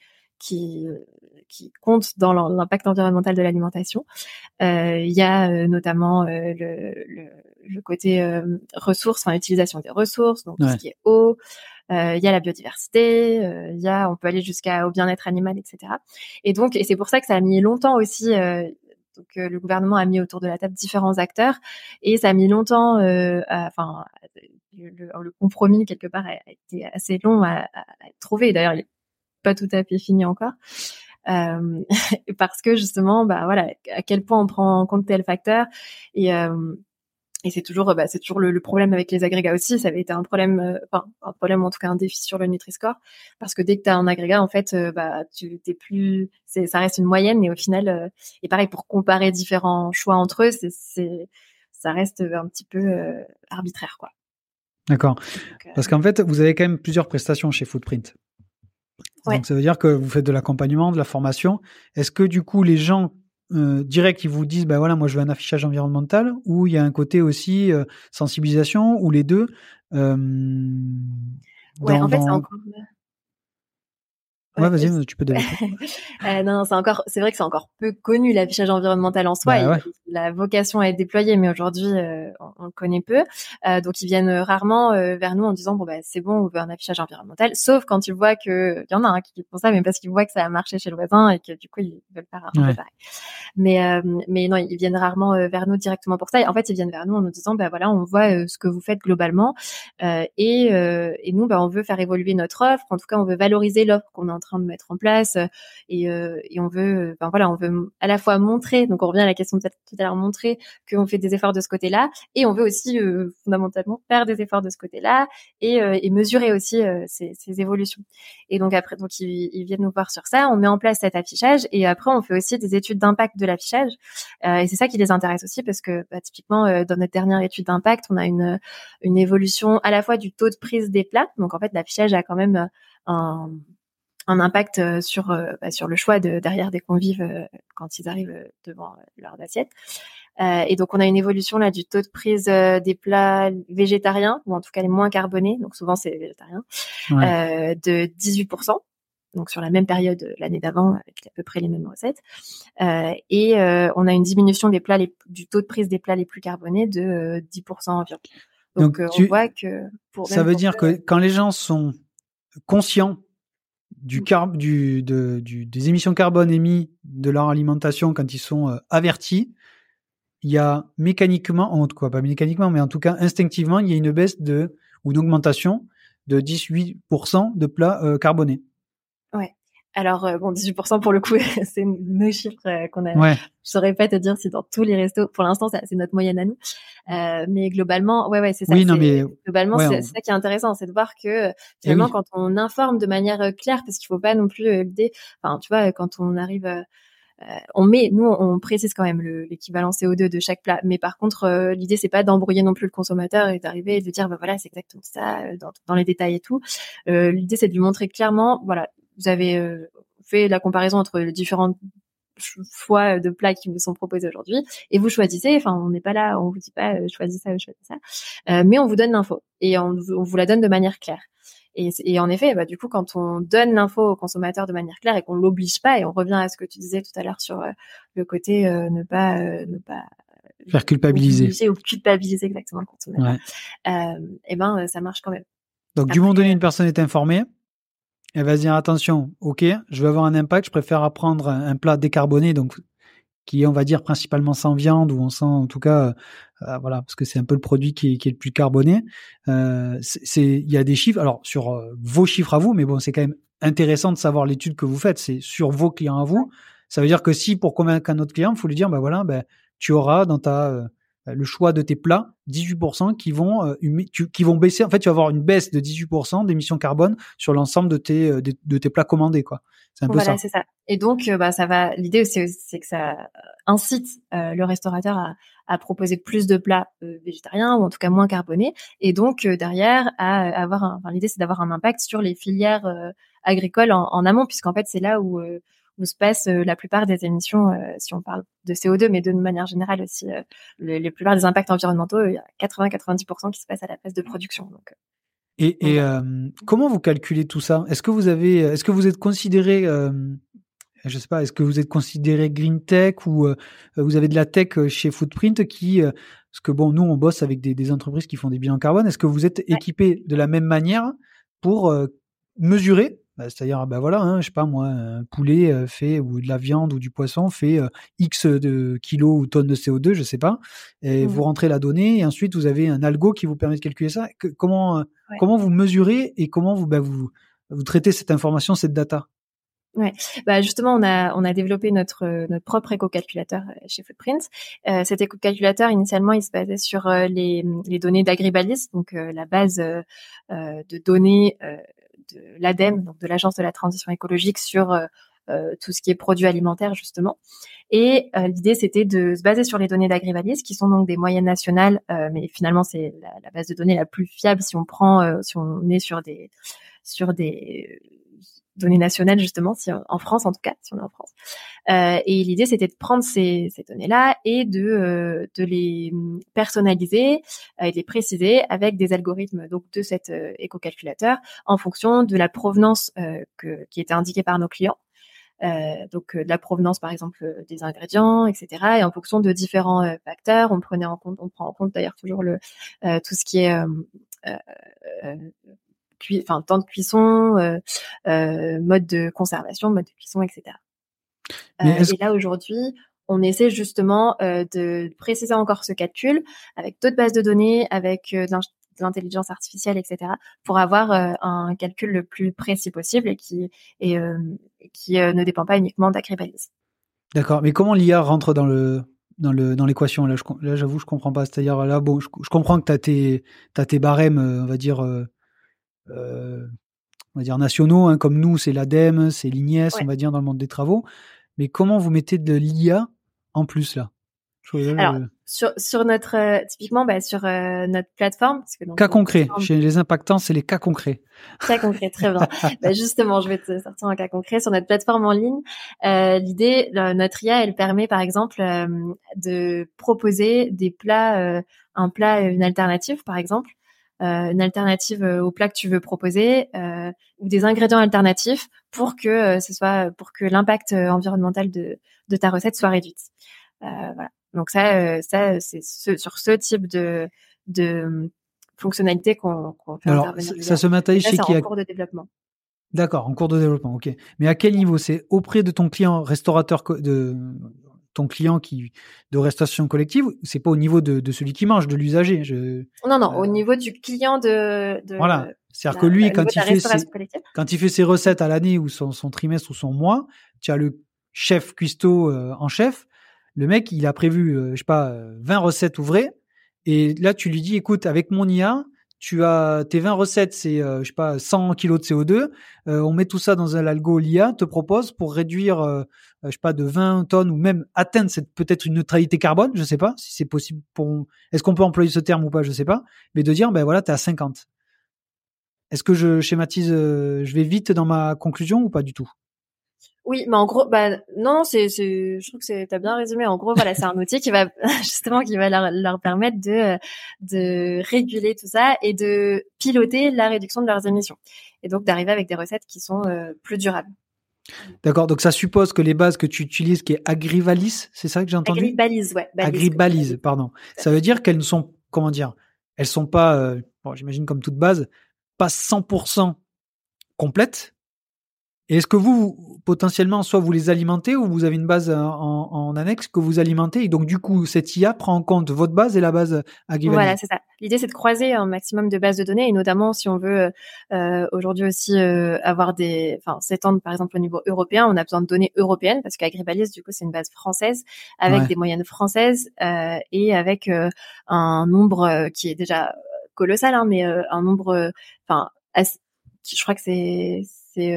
qui compte dans l'impact environnemental de l'alimentation. Euh, il y a euh, notamment euh, le, le, le, côté ressources, enfin utilisation des ressources, donc tout ce qui est eau. Il y a la biodiversité, il y a, on peut aller jusqu'à au bien-être animal, etc. Et donc, et c'est pour ça que ça a mis longtemps aussi donc le gouvernement a mis autour de la table différents acteurs et ça a mis longtemps, enfin le, compromis quelque part a, été assez long à, à, à trouver. D'ailleurs, il est pas tout à fait fini encore. Euh, parce que justement, bah voilà, à quel point on prend en compte tel facteur et euh, et c'est toujours, bah, c'est toujours le, problème avec les agrégats aussi. Ça avait été un problème, euh, enfin un problème en tout cas un défi sur le Nutri-Score, parce que dès que tu as un agrégat, en fait, bah tu t'es plus, c'est, ça reste une moyenne, mais au final, et pareil pour comparer différents choix entre eux, c'est, c'est ça reste un petit peu arbitraire, quoi. D'accord. Parce qu'en fait, vous avez quand même plusieurs prestations chez Footprint. Donc ça veut dire que vous faites de l'accompagnement, de la formation. Est-ce que du coup les gens euh, direct ils vous disent ben voilà moi je veux un affichage environnemental ou il y a un côté aussi euh, sensibilisation ou les deux euh, ouais en fait c'est encore Ouais, vas-y, tu peux développer. euh, non, c'est encore, c'est vrai que c'est encore peu connu l'affichage environnemental en soi. Bah la vocation à être déployée, mais aujourd'hui, euh, on, le connaît peu. Euh, donc, ils viennent rarement vers nous en disant bon bah c'est bon, on veut un affichage environnemental. Sauf quand ils voient que il y en a un qui font ça, mais parce qu'ils voient que ça a marché chez le voisin et que du coup ils veulent faire un peu pareil. Mais mais non, ils viennent rarement vers nous directement pour ça. Et en fait, ils viennent vers nous en nous disant bah voilà, on voit ce que vous faites globalement et et nous bah on veut faire évoluer notre offre. En tout cas, on veut valoriser l'offre qu'on est en train de mettre en place euh, et, euh, et on veut, ben voilà, on veut à la fois montrer, donc on revient à la question de tout à l'heure, montrer qu'on fait des efforts de ce côté-là et on veut aussi fondamentalement faire des efforts de ce côté-là et, mesurer aussi ces, évolutions. Et donc après, donc ils, ils, viennent nous voir sur ça, on met en place cet affichage et après on fait aussi des études d'impact de l'affichage et c'est ça qui les intéresse aussi parce que bah, typiquement dans notre dernière étude d'impact, on a une une évolution à la fois du taux de prise des plats, donc en fait l'affichage a quand même un un impact euh, sur euh, bah, sur le choix de derrière des convives euh, quand ils arrivent devant leur assiette. et donc on a une évolution là du taux de prise des plats végétariens ou en tout cas les moins carbonés, donc souvent c'est végétarien, de 18% donc sur la même période l'année d'avant avec à peu près les mêmes recettes. Euh, et on a une diminution des plats les, du taux de prise des plats les plus carbonés de 10% environ. Donc, on voit que pour ça veut dire que quand les gens sont conscients du, car du, de, du, des émissions carbone émises de leur alimentation quand ils sont euh, avertis, il y a mécaniquement, en quoi pas mécaniquement, mais en tout cas instinctivement, il y a une baisse de ou une augmentation de 18% de plats euh, carbonés. Ouais. Alors euh, bon, 18% pour le coup, c'est nos chiffres euh, qu'on a. Ouais. Je saurais pas te dire si dans tous les restos, pour l'instant, c'est notre moyenne à nous. Euh, mais globalement, ouais, ouais, c'est ça. Oui, non, mais globalement, c'est ça qui est intéressant, c'est de voir que finalement, quand on informe de manière euh, claire, parce qu'il faut pas non plus l'idée. Enfin, tu vois, quand on arrive. Euh, on met, nous, on précise quand même l'équivalent CO2 de chaque plat, mais par contre, l'idée c'est pas d'embrouiller non plus le consommateur et d'arriver et de dire, bah voilà, c'est exactement ça dans, dans, les détails et tout. l'idée c'est de lui montrer clairement, voilà, vous avez, euh, fait la comparaison entre les différentes choix de plats qui vous sont proposés aujourd'hui et vous choisissez. Enfin, on n'est pas là, on vous dit pas euh, choisis ça ou choisis ça, euh, mais on vous donne l'info et on, vous la donne de manière claire. Et, et en effet, bah, du coup, quand on donne l'info au consommateur de manière claire et qu'on l'oblige pas, et on revient à ce que tu disais tout à l'heure sur euh, le côté ne pas ne pas faire culpabiliser ou culpabiliser exactement le consommateur, ouais. et ben ça marche quand même. Donc, du moment donné, une personne est informée, elle va se dire attention, ok, je veux avoir un impact, je préfère apprendre un plat décarboné, donc qui est, on va dire, principalement sans viande, ou on en tout cas, euh, voilà, parce que c'est un peu le produit qui est, le plus carboné. Euh, il y a des chiffres, alors sur euh, vos chiffres à vous, mais bon, c'est quand même intéressant de savoir l'étude que vous faites. C'est sur vos clients à vous. Ça veut dire que si pour convaincre un autre client, il faut lui dire, ben voilà, ben tu auras dans ta le choix de tes plats, 18% qui vont euh, qui vont baisser. En fait, tu vas avoir une baisse de 18% d'émissions carbone sur l'ensemble de tes euh, de, tes plats commandés, quoi. C'est un peu voilà, c'est ça. Et donc, bah, ça va. L'idée, c'est que ça incite le restaurateur à, à, proposer plus de plats végétariens ou en tout cas moins carbonés. Et donc derrière, à avoir. enfin, l'idée, c'est d'avoir un impact sur les filières agricoles en, en amont, puisqu'en fait, c'est là où où se passe euh, la plupart des émissions, euh, si on parle de CO2, mais de manière générale aussi, euh, les, les, plupart des impacts environnementaux, il y a 80-90% qui se passent à la phase de production. Donc, et, et comment vous calculez tout ça? Est-ce que vous avez, est-ce que vous êtes considéré, je sais pas, est-ce que vous êtes considéré green tech ou vous avez de la tech chez Footprint qui, parce que bon, nous on bosse avec des, des entreprises qui font des bilans carbone. Est-ce que vous êtes équipé de la même manière pour mesurer bah, c'est-à-dire, ben voilà, hein, je sais pas moi, un poulet euh, fait ou de la viande ou du poisson fait euh, X de kilos ou tonnes de CO2, je sais pas. Et vous mmh. rentrez la donnée et ensuite vous avez un algo qui vous permet de calculer ça. comment euh, comment vous mesurez et comment vous bah, vous vous traitez cette information, cette data? Ouais, bah justement on a on a développé notre notre propre éco-calculateur chez Footprint. Euh, cet éco-calculateur initialement il se basait sur les les données d'Agribalis, donc la base de données de l'ADEME, donc de l'Agence de la transition écologique, sur euh, euh, tout ce qui est produits alimentaires justement. Et euh, l'idée c'était de se baser sur les données d'Agrivalis, qui sont donc des moyennes nationales, mais finalement c'est la, base de données la plus fiable si on prend, si on est sur des sur des données nationales justement, si en France en tout cas, si on est en France. Euh, et l'idée c'était de prendre ces, données-là et de euh, les personnaliser euh, et de les préciser avec des algorithmes donc de cet éco-calculateur en fonction de la provenance qui était indiquée par nos clients. Donc de la provenance par exemple des ingrédients, etc. Et en fonction de différents facteurs, on prenait en compte, on prend en compte d'ailleurs toujours tout ce qui est enfin temps de cuisson, euh, euh, mode de conservation, mode de cuisson, etc. Euh, et là aujourd'hui, on essaie justement de préciser encore ce calcul avec d'autres bases de données, avec de l'intelligence artificielle, etc., pour avoir un calcul le plus précis possible et qui, et, qui ne dépend pas uniquement d'Acribalis. D'accord, mais comment l'IA rentre dans le dans le dans l'équation? Là, là j'avoue je comprends pas c'est-à-dire là bon je, comprends que tu as tes as tes barèmes on va dire on va dire nationaux, hein, comme nous, c'est l'ADEME, c'est l'IGNES, on va dire dans le monde des travaux. Mais comment vous mettez de l'IA en plus là? Alors, sur, sur notre, euh, typiquement, bah, sur euh, notre plateforme. Parce que cas concret. Chez les impactants, c'est les cas concrets. Cas concret, très bien. bah, justement, je vais te sortir un cas concret sur notre plateforme en ligne. L'idée, notre IA, elle permet, par exemple, de proposer des plats, un plat, une alternative, par exemple, euh, une alternative euh, au plat que tu veux proposer euh, ou des ingrédients alternatifs pour que ce soit pour que l'impact environnemental de, de ta recette soit réduite. voilà. Donc ça, ça c'est ce, sur ce type de de fonctionnalité qu'on fait Alors, Ça se matérialise chez qui en cours de développement. D'accord, en cours de développement, ok. Mais à quel niveau? C'est auprès de ton client restaurateur de ton client qui de restauration collective, c'est pas au niveau de, celui qui mange, de l'usager. Je, non, non, au euh, niveau du client de. voilà, c'est-à-dire que lui, quand il fait ses, quand il fait ses recettes à l'année ou son, trimestre ou son mois, tu as le chef cuistot euh, en chef. Le mec, il a prévu, euh, je sais pas, 20 recettes ouvrées. Et là, tu lui dis, écoute, avec mon IA, tu as tes 20 recettes, c'est euh, je sais pas 100 kilos de CO2. Euh, on met tout ça dans un algo l'IA te propose pour réduire euh, je sais pas de 20 tonnes ou même atteindre cette peut-être une neutralité carbone, je sais pas si c'est possible pour est-ce qu'on peut employer ce terme ou pas, je sais pas, mais de dire ben voilà, tu es à 50. Est-ce que je schématise je vais vite dans ma conclusion ou pas du tout? Oui, mais en gros, bah non, c'est, c'est, je trouve que c'est, t'as bien résumé. En gros, voilà, c'est un outil qui va justement qui va leur, leur permettre de de réguler tout ça et de piloter la réduction de leurs émissions et donc d'arriver avec des recettes qui sont euh, plus durables. D'accord, donc ça suppose que les bases que tu utilises, qui est Agrivalis, c'est ça que j'ai entendu? Agribalise, ouais. Agribalise, pardon. Ça veut dire qu'elles ne sont, comment dire, elles sont pas, euh, bon, j'imagine comme toute base, pas 100% complètes, et est-ce que vous, potentiellement, soit vous les alimentez ou vous avez une base en, annexe que vous alimentez et donc du coup, cette IA prend en compte votre base et la base Agrivalis Voilà, c'est ça. L'idée, c'est de croiser un maximum de bases de données et notamment si on veut euh, aujourd'hui aussi euh, avoir des, enfin, s'étendre par exemple au niveau européen, on a besoin de données européennes parce qu'Agribalis, du coup, c'est une base française avec des moyennes françaises euh, et avec un nombre qui est déjà colossal, hein, mais un nombre, enfin, je crois que c'est c'est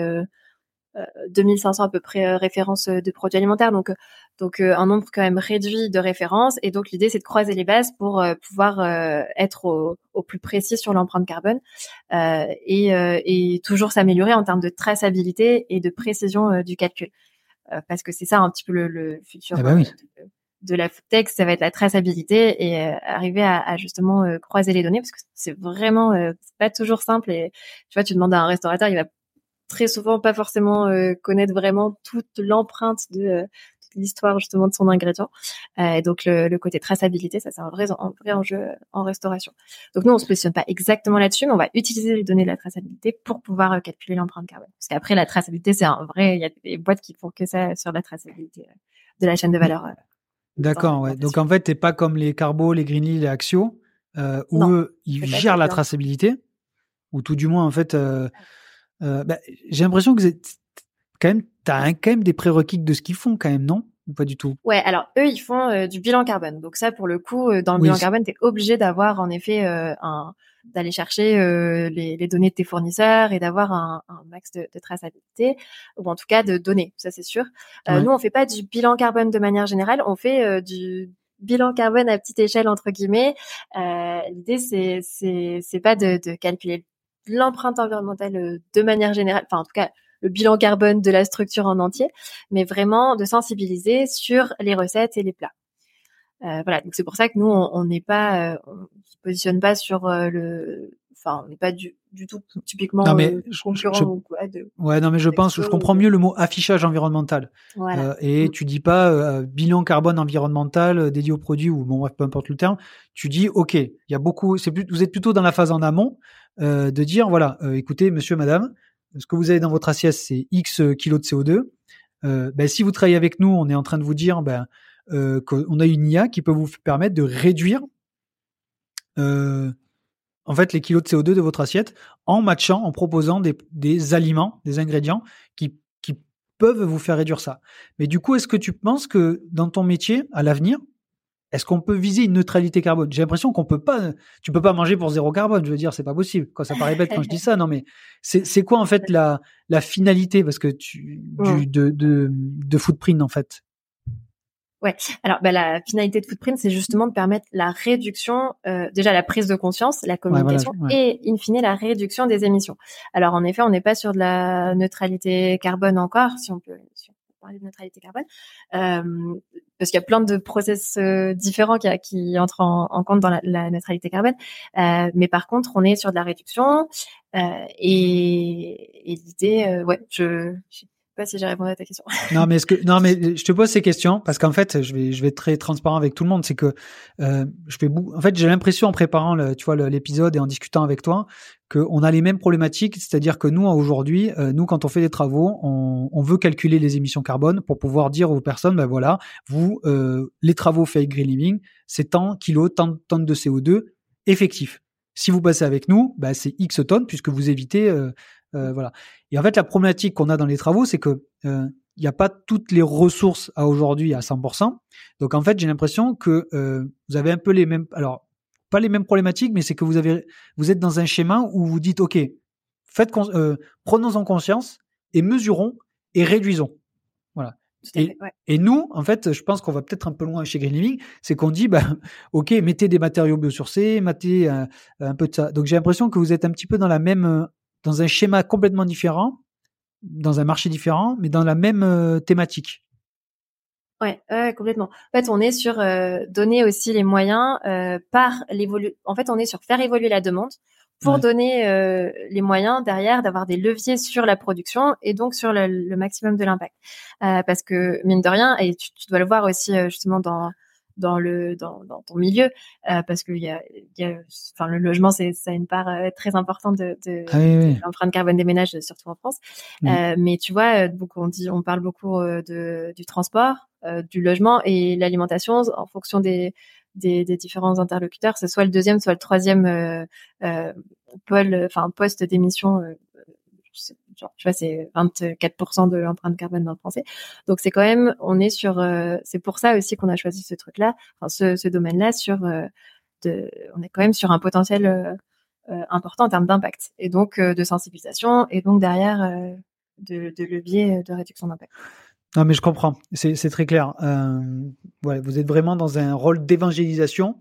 2500 à peu près euh, références euh, de produits alimentaires, donc donc euh, un nombre quand même réduit de références. Et donc l'idée c'est de croiser les bases pour pouvoir être au, au, plus précis sur l'empreinte carbone et, et toujours s'améliorer en termes de traçabilité et de précision du calcul, parce que c'est ça un petit peu le, le futur. Eh ben oui. de, la tech, ça va être la traçabilité et arriver à, à justement croiser les données parce que c'est vraiment pas toujours simple et tu vois tu demandes à un restaurateur il va très souvent pas forcément euh, connaître vraiment toute l'empreinte de euh, l'histoire justement de son ingrédient. Euh, et donc le, côté traçabilité, ça c'est un vrai, un vrai enjeu en restauration. Donc nous on se positionne pas exactement là-dessus, mais on va utiliser les données de la traçabilité pour pouvoir calculer l'empreinte carbone. Parce qu'après la traçabilité c'est un vrai, il y a des boîtes qui font que ça sur la traçabilité de la chaîne de valeur. D'accord, ouais. Donc en fait t'es pas comme les Carbo, les Greenly, les Axio, où eux, ils gèrent la traçabilité, ou tout du moins en fait. Euh, bah, j'ai l'impression que quand même, t'as quand même des prérequis de ce qu'ils font quand même, non? Ou pas du tout? Ouais, alors eux, ils font euh, du bilan carbone. Donc ça, pour le coup, euh, dans le bilan carbone, t'es obligé d'avoir en effet un d'aller chercher les, les, données de tes fournisseurs et d'avoir un, un, max de, de, traçabilité ou en tout cas de données, ça c'est sûr. Nous, on fait pas du bilan carbone de manière générale, on fait du bilan carbone à petite échelle entre guillemets. L'idée c'est c'est pas de, de calculer l'empreinte environnementale euh, de manière générale, enfin en tout cas le bilan carbone de la structure en entier, mais vraiment de sensibiliser sur les recettes et les plats. Euh, voilà, donc c'est pour ça que nous on n'est pas, euh, on se positionne pas sur le, enfin on n'est pas du, du tout typiquement non, mais concurrent ou quoi de, ouais non mais je pense je comprends mieux le mot affichage environnemental voilà. et mm. tu dis pas bilan carbone environnemental dédié aux produits ou bon bref peu importe le terme tu dis ok il y a beaucoup c'est plus vous êtes plutôt dans la phase en amont euh, de dire voilà, euh, écoutez, monsieur, madame, ce que vous avez dans votre assiette, c'est X kilos de CO2. Euh, ben, si vous travaillez avec nous, on est en train de vous dire ben, qu'on a une IA qui peut vous permettre de réduire en fait les kilos de CO2 de votre assiette en matchant, en proposant des, des aliments, des ingrédients qui peuvent vous faire réduire ça. Mais du coup, est-ce que tu penses que dans ton métier, à l'avenir, est-ce qu'on peut viser une neutralité carbone? J'ai l'impression qu'on peut pas. Tu peux pas manger pour zéro carbone. Je veux dire, c'est pas possible. Quand ça paraît bête quand je dis ça, non mais c'est quoi en fait la la finalité? Parce que tu du, de, de de footprint en fait. Ouais. Alors, bah, la finalité de Footprint, c'est justement de permettre la réduction, euh, déjà la prise de conscience, la communication, et in fine la réduction des émissions. Alors, en effet, on n'est pas sur de la neutralité carbone encore, si on peut, de neutralité carbone, euh, parce qu'il y a plein de process euh, différents qui, entrent en, compte dans la, neutralité carbone. Euh, mais par contre, on est sur de la réduction et, et l'idée, ouais, je, je pas si j'ai répondu à ta question. non, mais que non, mais je te pose ces questions parce qu'en fait, je vais je vais être très transparent avec tout le monde. C'est que euh, en fait, j'ai l'impression en préparant tu vois l'épisode et en discutant avec toi qu'on a les mêmes problématiques. C'est-à-dire que nous aujourd'hui, euh, nous quand on fait des travaux, on, on, veut calculer les émissions carbone pour pouvoir dire aux personnes, ben voilà, vous euh, les travaux faits avec Green Living, c'est tant kilos, tant tonnes de CO2 effectifs. Si vous passez avec nous, bah, c'est X tonnes puisque vous évitez euh, euh, voilà. Et en fait, la problématique qu'on a dans les travaux, c'est que euh, il n'y a pas toutes les ressources à aujourd'hui à 100%. Donc en fait, j'ai l'impression que euh, vous avez un peu les mêmes, alors pas les mêmes problématiques, mais c'est que vous avez, vous êtes dans un schéma où vous dites, ok, faites, prenons en conscience et mesurons et réduisons. Voilà. Et, et, nous, en fait, je pense qu'on va peut-être un peu loin chez Green Living, c'est qu'on dit, bah, ok, mettez des matériaux biosourcés, mettez un peu de ça. Donc j'ai l'impression que vous êtes un petit peu dans la même dans un schéma complètement différent, dans un marché différent, mais dans la même thématique. Ouais, complètement. En fait, on est sur donner aussi les moyens par l'évolu. En fait, on est sur faire évoluer la demande pour donner les moyens derrière d'avoir des leviers sur la production et donc sur le, maximum de l'impact. parce que mine de rien, et tu, tu dois le voir aussi justement dans dans le dans, dans ton milieu euh, parce qu'il y a, y a enfin le logement c'est ça a une part euh, très importante de, de, ah l'empreinte carbone des ménages surtout en France. Euh, mais tu vois donc on dit on parle beaucoup de du transport du logement et l'alimentation en fonction des, des, des différents interlocuteurs c'est soit le deuxième soit le troisième pôle enfin poste d'émission genre, vois, c'est 24% de l'empreinte carbone dans le français. Donc c'est quand même, on est sur, euh, c'est pour ça aussi qu'on a choisi ce truc-là, enfin ce, domaine-là sur, euh, on est quand même sur un potentiel euh, important en termes d'impact et donc de sensibilisation et donc derrière de, de de réduction d'impact. Non, mais je comprends. C'est, très clair. Vous êtes vraiment dans un rôle d'évangélisation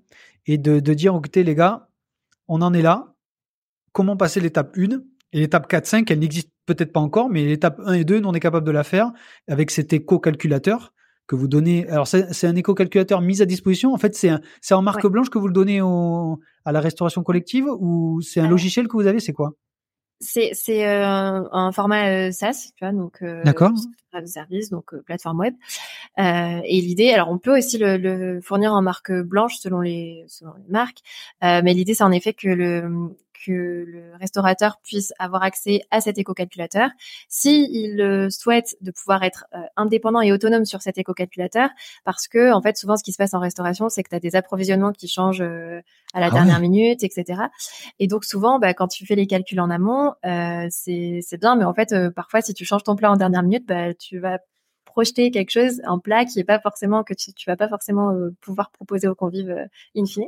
et de, de dire, écoutez, les gars, on en est là. Comment passer l'étape 1 et l'étape 4-5, elle n'existe peut-être pas encore, mais l'étape 1 et 2, nous, on est capable de la faire avec cet éco-calculateur que vous donnez. Alors, c'est un éco-calculateur mis à disposition. En fait, c'est en marque blanche que vous le donnez au, à la restauration collective ou c'est un logiciel que vous avez? C'est quoi? C'est c'est euh, un format euh, SaaS, tu vois, donc euh, D'accord. service, donc euh, plateforme web. et l'idée, alors on peut aussi le, le, fournir en marque blanche selon les selon les marques, mais l'idée c'est en effet que le que le restaurateur puisse avoir accès à cet éco-calculateur. S'il euh, souhaite de pouvoir être euh, indépendant et autonome sur cet éco-calculateur, parce que en fait souvent ce qui se passe en restauration, c'est que tu as des approvisionnements qui changent euh, à la ah dernière minute, etc. Et donc souvent, bah, quand tu fais les calculs en amont, c'est bien, mais en fait parfois si tu changes ton plat en dernière minute, bah, tu vas projeter quelque chose, un plat qui est pas forcément que tu, tu vas pas forcément euh, pouvoir proposer aux convives euh, in fine.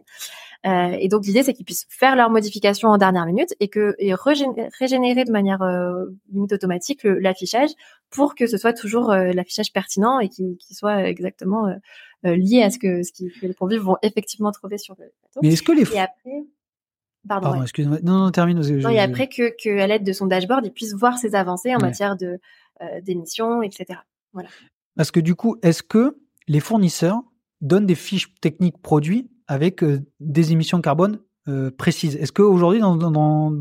Euh, et donc l'idée c'est qu'ils puissent faire leurs modifications en dernière minute et que et régénérer de manière euh, limite automatique l'affichage pour que ce soit toujours l'affichage pertinent et qui, soit exactement lié à ce que ce que les convives vont effectivement trouver sur le plateau. Mais est-ce que les et après Pardon, excuse-moi. Non, non, termine. Non, et après que, que à l'aide de son dashboard, il puisse voir ses avancées en matière de d'émissions, etc. Parce que du coup, est-ce que les fournisseurs donnent des fiches techniques produits avec euh, des émissions carbone euh, précises? Est-ce qu'aujourd'hui, dans,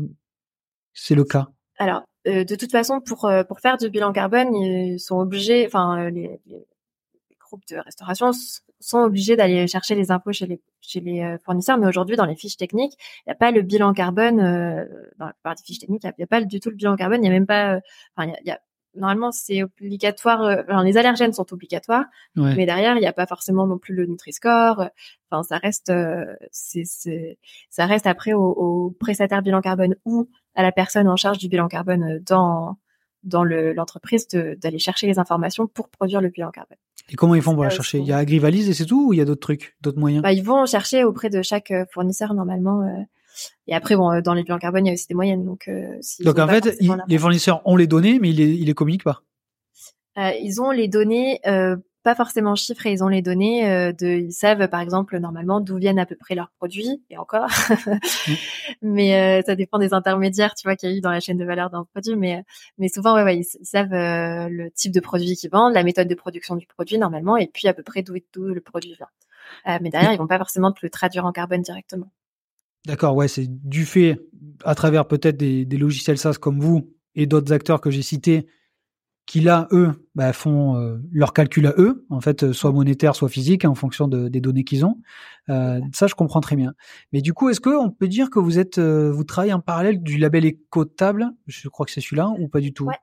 c'est le cas? Alors, euh, de toute façon, pour, pour faire du bilan carbone, ils sont obligés, enfin, les, groupes de restauration sont obligés d'aller chercher les impôts chez les, chez les fournisseurs, mais aujourd'hui, dans les fiches techniques, il n'y a pas le bilan carbone, dans la plupart des fiches techniques, il n'y a, pas du tout le bilan carbone, il n'y a même pas, enfin, il y a normalement c'est obligatoire. Euh, les allergènes sont obligatoires, mais derrière il n'y a pas forcément non plus le Nutri-Score. Enfin, ça reste, euh, c'est, ça reste après au, au, prestataire bilan carbone ou à la personne en charge du bilan carbone euh, dans dans l'entreprise d'aller chercher les informations pour produire le bilan carbone. Et comment ils font pour la chercher? Il y a Agrivalise et c'est tout ou il y a d'autres trucs, d'autres moyens? Bah, Ils vont chercher auprès de chaque fournisseur normalement. Et après, bon, euh, dans les bilans carbone, il y a aussi des moyennes. Donc, euh, donc en fait, les fournisseurs ont les données, mais ils les, ils les communiquent pas. Euh, ils ont les données, pas forcément chiffrées. Ils ont les données euh, de, ils savent par exemple normalement d'où viennent à peu près leurs produits et encore. Mm. Mais ça dépend des intermédiaires, tu vois, qu'il y a eu dans la chaîne de valeur d'un produit. Mais mais souvent, ouais, ouais ils, savent le type de produit qu'ils vendent, la méthode de production du produit normalement, et puis à peu près d'où le produit vient. mais derrière, ils vont pas forcément te le traduire en carbone directement. D'accord, ouais, c'est du fait, à travers peut-être des, logiciels SaaS comme vous et d'autres acteurs que j'ai cités, qui là, eux, bah, font euh, leur calcul à eux, en fait, euh, soit monétaire, soit physique, en fonction des données qu'ils ont. Euh, ça, je comprends très bien. Mais du coup, est-ce qu'on peut dire que vous êtes, vous travaillez en parallèle du label écotable? Je crois que c'est celui-là, ou pas du tout? Ouais,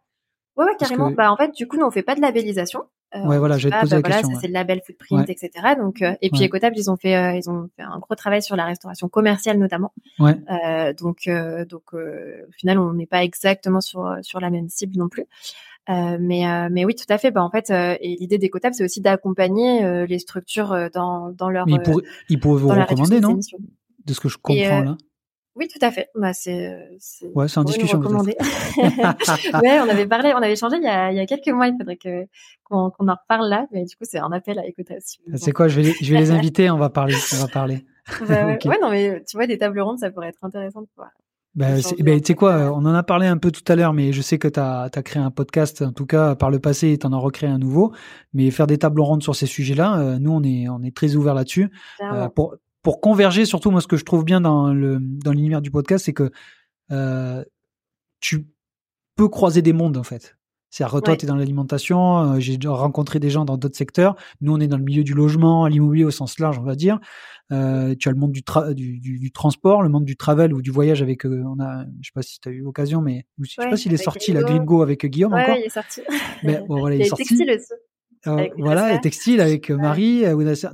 ouais, carrément. Bah, en fait, du coup, nous, on fait pas de labellisation. Euh, ouais, voilà, j'ai posé bah, la voilà, question. C'est le label footprint, etc. Donc, euh, et puis Ecotable, ils ont fait, euh, ils ont fait un gros travail sur la restauration commerciale notamment. Ouais. Euh, donc, donc, au final, on n'est pas exactement sur sur la même cible non plus. mais mais oui, tout à fait. Bah, en fait, et l'idée d'Ecotable, c'est aussi d'accompagner les structures dans dans leur. Mais ils, pourraient, ils pourraient vous recommander, non? De ce que je comprends là. Oui, tout à fait. Bah, c'est, ouais, c'est en discussion. ouais, on avait parlé, on avait changé il y a, il y a quelques mois. Il faudrait que qu'on, qu'on en reparle là, mais du coup, c'est un appel à écouter. C'est quoi Je vais, les, je vais les inviter. On va parler. On va parler. Bah, ouais, non, mais tu vois, des tables rondes, ça pourrait être intéressant de pouvoir Ben, ben tu sais quoi, on en a parlé un peu tout à l'heure, mais je sais que tu as, créé un podcast, en tout cas par le passé, et tu en as recréé un nouveau. Mais faire des tables rondes sur ces sujets-là, euh, nous, on est, on est très ouverts là-dessus. Euh, pour, pour converger, surtout, moi, ce que je trouve bien dans le dans l'univers du podcast, c'est que euh, tu peux croiser des mondes, en fait. C'est-à-dire toi, tu es dans l'alimentation, j'ai rencontré des gens dans d'autres secteurs. Nous, on est dans le milieu du logement, l'immobilier au sens large, on va dire. Euh, tu as le monde du, du, du, transport, le monde du travel ou du voyage avec. Euh, on a, je sais pas si tu as eu l'occasion, mais je sais pas s'il est sorti la Gringo avec Guillaume ouais, encore. il est sorti. Mais, bon, voilà, il, est sorti. Textile aussi. Euh, voilà, les textiles avec Marie.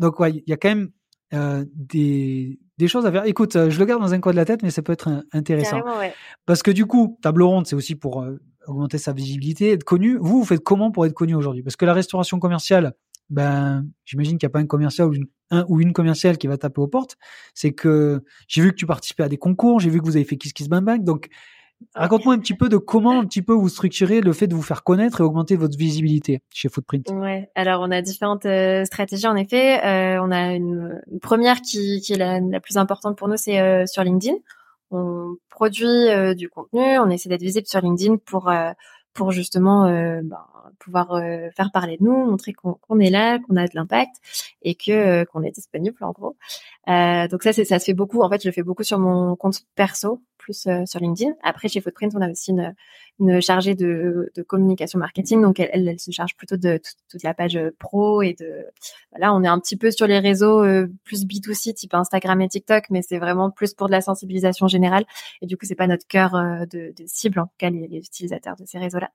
donc ouais, il y a quand même des, des choses à faire. Écoute, je le garde dans un coin de la tête, mais ça peut être intéressant. Ouais. Parce que du coup, table ronde, c'est aussi pour augmenter sa visibilité, être connu. Vous, vous faites comment pour être connu aujourd'hui? Parce que la restauration commerciale, ben, j'imagine qu'il n'y a pas un commercial ou une, un ou une commerciale qui va taper aux portes. C'est que j'ai vu que tu participais à des concours, j'ai vu que vous avez fait Kiss Kiss Bang Bang. Donc, raconte-moi un petit peu de comment un petit peu vous structurez le fait de vous faire connaître et augmenter votre visibilité chez Footprint. Ouais. Alors, on a différentes euh, stratégies en effet. Euh, on a une, première qui, qui est la, plus importante pour nous, c'est euh, sur LinkedIn. On produit du contenu, on essaie d'être visible sur LinkedIn pour pour justement euh, ben, pouvoir euh, faire parler de nous, montrer qu'on est là, qu'on a de l'impact et que euh, qu'on est disponible en gros. donc ça, ça se fait beaucoup. En fait, je le fais beaucoup sur mon compte perso, plus sur LinkedIn. Après, chez Footprint, on a aussi une, une chargée de, de communication marketing, donc elle, elle, se charge plutôt de toute, la page pro et de. Là, on est un petit peu sur les réseaux plus B2C type Instagram et TikTok, mais c'est vraiment plus pour de la sensibilisation générale. Et du coup, c'est pas notre cœur de, de cible en tout cas les, les utilisateurs de ces réseaux-là.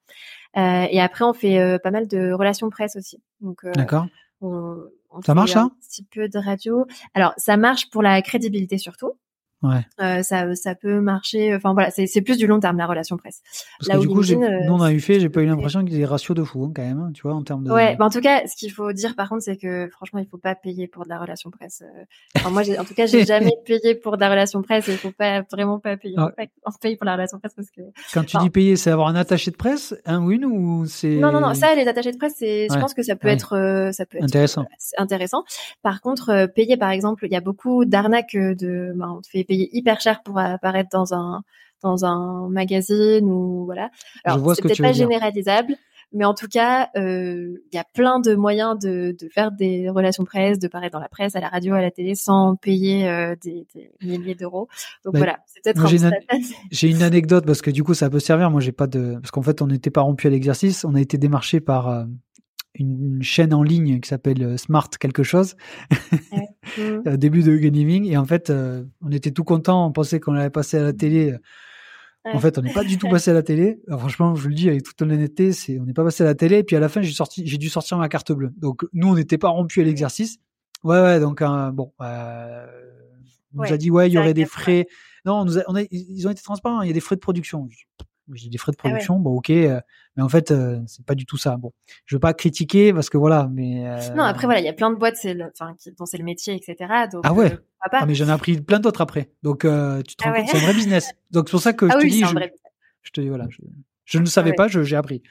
Euh, et après, on fait euh, pas mal de relations presse aussi. Donc, euh, D'accord. On, ça marche, ça? Un petit peu de radio. Alors, ça marche pour la crédibilité surtout. Ouais. Euh, ça, ça peut marcher. Enfin voilà, c'est plus du long terme la relation presse. Parce Là que du coup, euh, nous on a eu fait, j'ai pas eu l'impression qu'il y ait des ratios de fou hein, quand même, hein, tu vois, en termes de. Ouais, bah en tout cas, ce qu'il faut dire par contre, c'est que franchement, il faut pas payer pour de la relation presse. Euh. Enfin, moi, en tout cas, j'ai jamais payé pour de la relation presse. Il faut pas vraiment pas payer. Ah. On paye pour la relation presse parce que. Quand tu dis payer, c'est avoir un attaché de presse, un ou une ou c'est. Non non non, ça les attachés de presse, c'est, je pense que ça peut être, ça peut être intéressant. intéressant. Par contre, payer par exemple, il y a beaucoup d'arnaques de, bah, on te fait payer hyper cher pour apparaître dans un dans un magazine ou voilà. Alors c'est peut-être pas généralisable, mais en tout cas, euh, il y a plein de moyens de, de, faire des relations presse, de paraître dans la presse, à la radio, à la télé, sans payer euh, des, des, milliers d'euros. Donc bah, voilà, c'est peut-être. J'ai une, anecdote parce que du coup, ça peut servir. Moi, j'ai pas de parce qu'en fait, on n'était pas rompu à l'exercice. On a été démarché par euh, une chaîne en ligne qui s'appelle euh, Smart quelque chose, mmh. début de Gaming, et en fait, euh, on était tout content, on pensait qu'on allait passer à la télé. En fait, on n'est pas du tout passé à la télé. franchement, je vous le dis avec toute honnêteté, c'est on n'est pas passé à la télé. Et puis à la fin, j'ai sorti, j'ai dû sortir ma carte bleue. Donc nous, on n'était pas rompus à l'exercice. Ouais, ouais. Donc euh, bon, on nous a dit ouais, il y aurait des frais. Non, on nous a, on a, ils ont été transparents. Il y a des frais de production j'ai des frais de ah production, bon ok, euh, mais en fait euh, c'est pas du tout ça. Bon, je veux pas critiquer parce que voilà, mais euh, non après voilà, il y a plein de boîtes, c'est enfin dont c'est le métier, etc. Donc, ah ouais. Ah, mais j'en ai appris plein d'autres après. Donc tu te rends ah compte, c'est un vrai business. Donc c'est pour ça que je te dis, je, je, te dis voilà, je, ne savais pas, j'ai appris.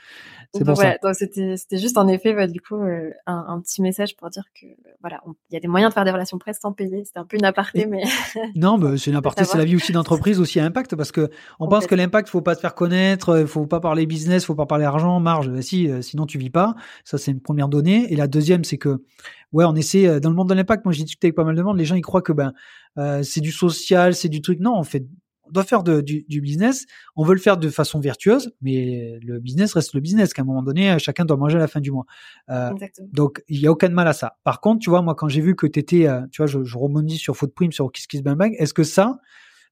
C'est pour voilà, ça. C'était c'était juste en effet bah, du coup euh, un, un, petit message pour dire que voilà il y a des moyens de faire des relations presse sans payer. C'était un peu une aparté, mais non, bah, c'est une aparté. C'est la vie aussi d'entreprise aussi à impact parce que on pense que l'impact faut pas te faire connaître, faut pas parler business, faut pas parler argent, marge. Bah, si euh, sinon tu vis pas. Ça c'est une première donnée. Et la deuxième c'est que ouais on essaie euh, dans le monde de l'impact. Moi j'ai discuté avec pas mal de monde. Les gens ils croient que ben euh, c'est du social, c'est du truc. Non, en fait on doit faire du, business, on veut le faire de façon vertueuse, mais le business reste le business, qu'à un moment donné, chacun doit manger à la fin du mois. Euh, donc, il y a aucun mal à ça. Par contre, tu vois, moi, quand j'ai vu que tu étais, euh, tu vois, je, je rebondis sur Footprint, sur Kiss Kiss Bang Bang, est-ce que ça,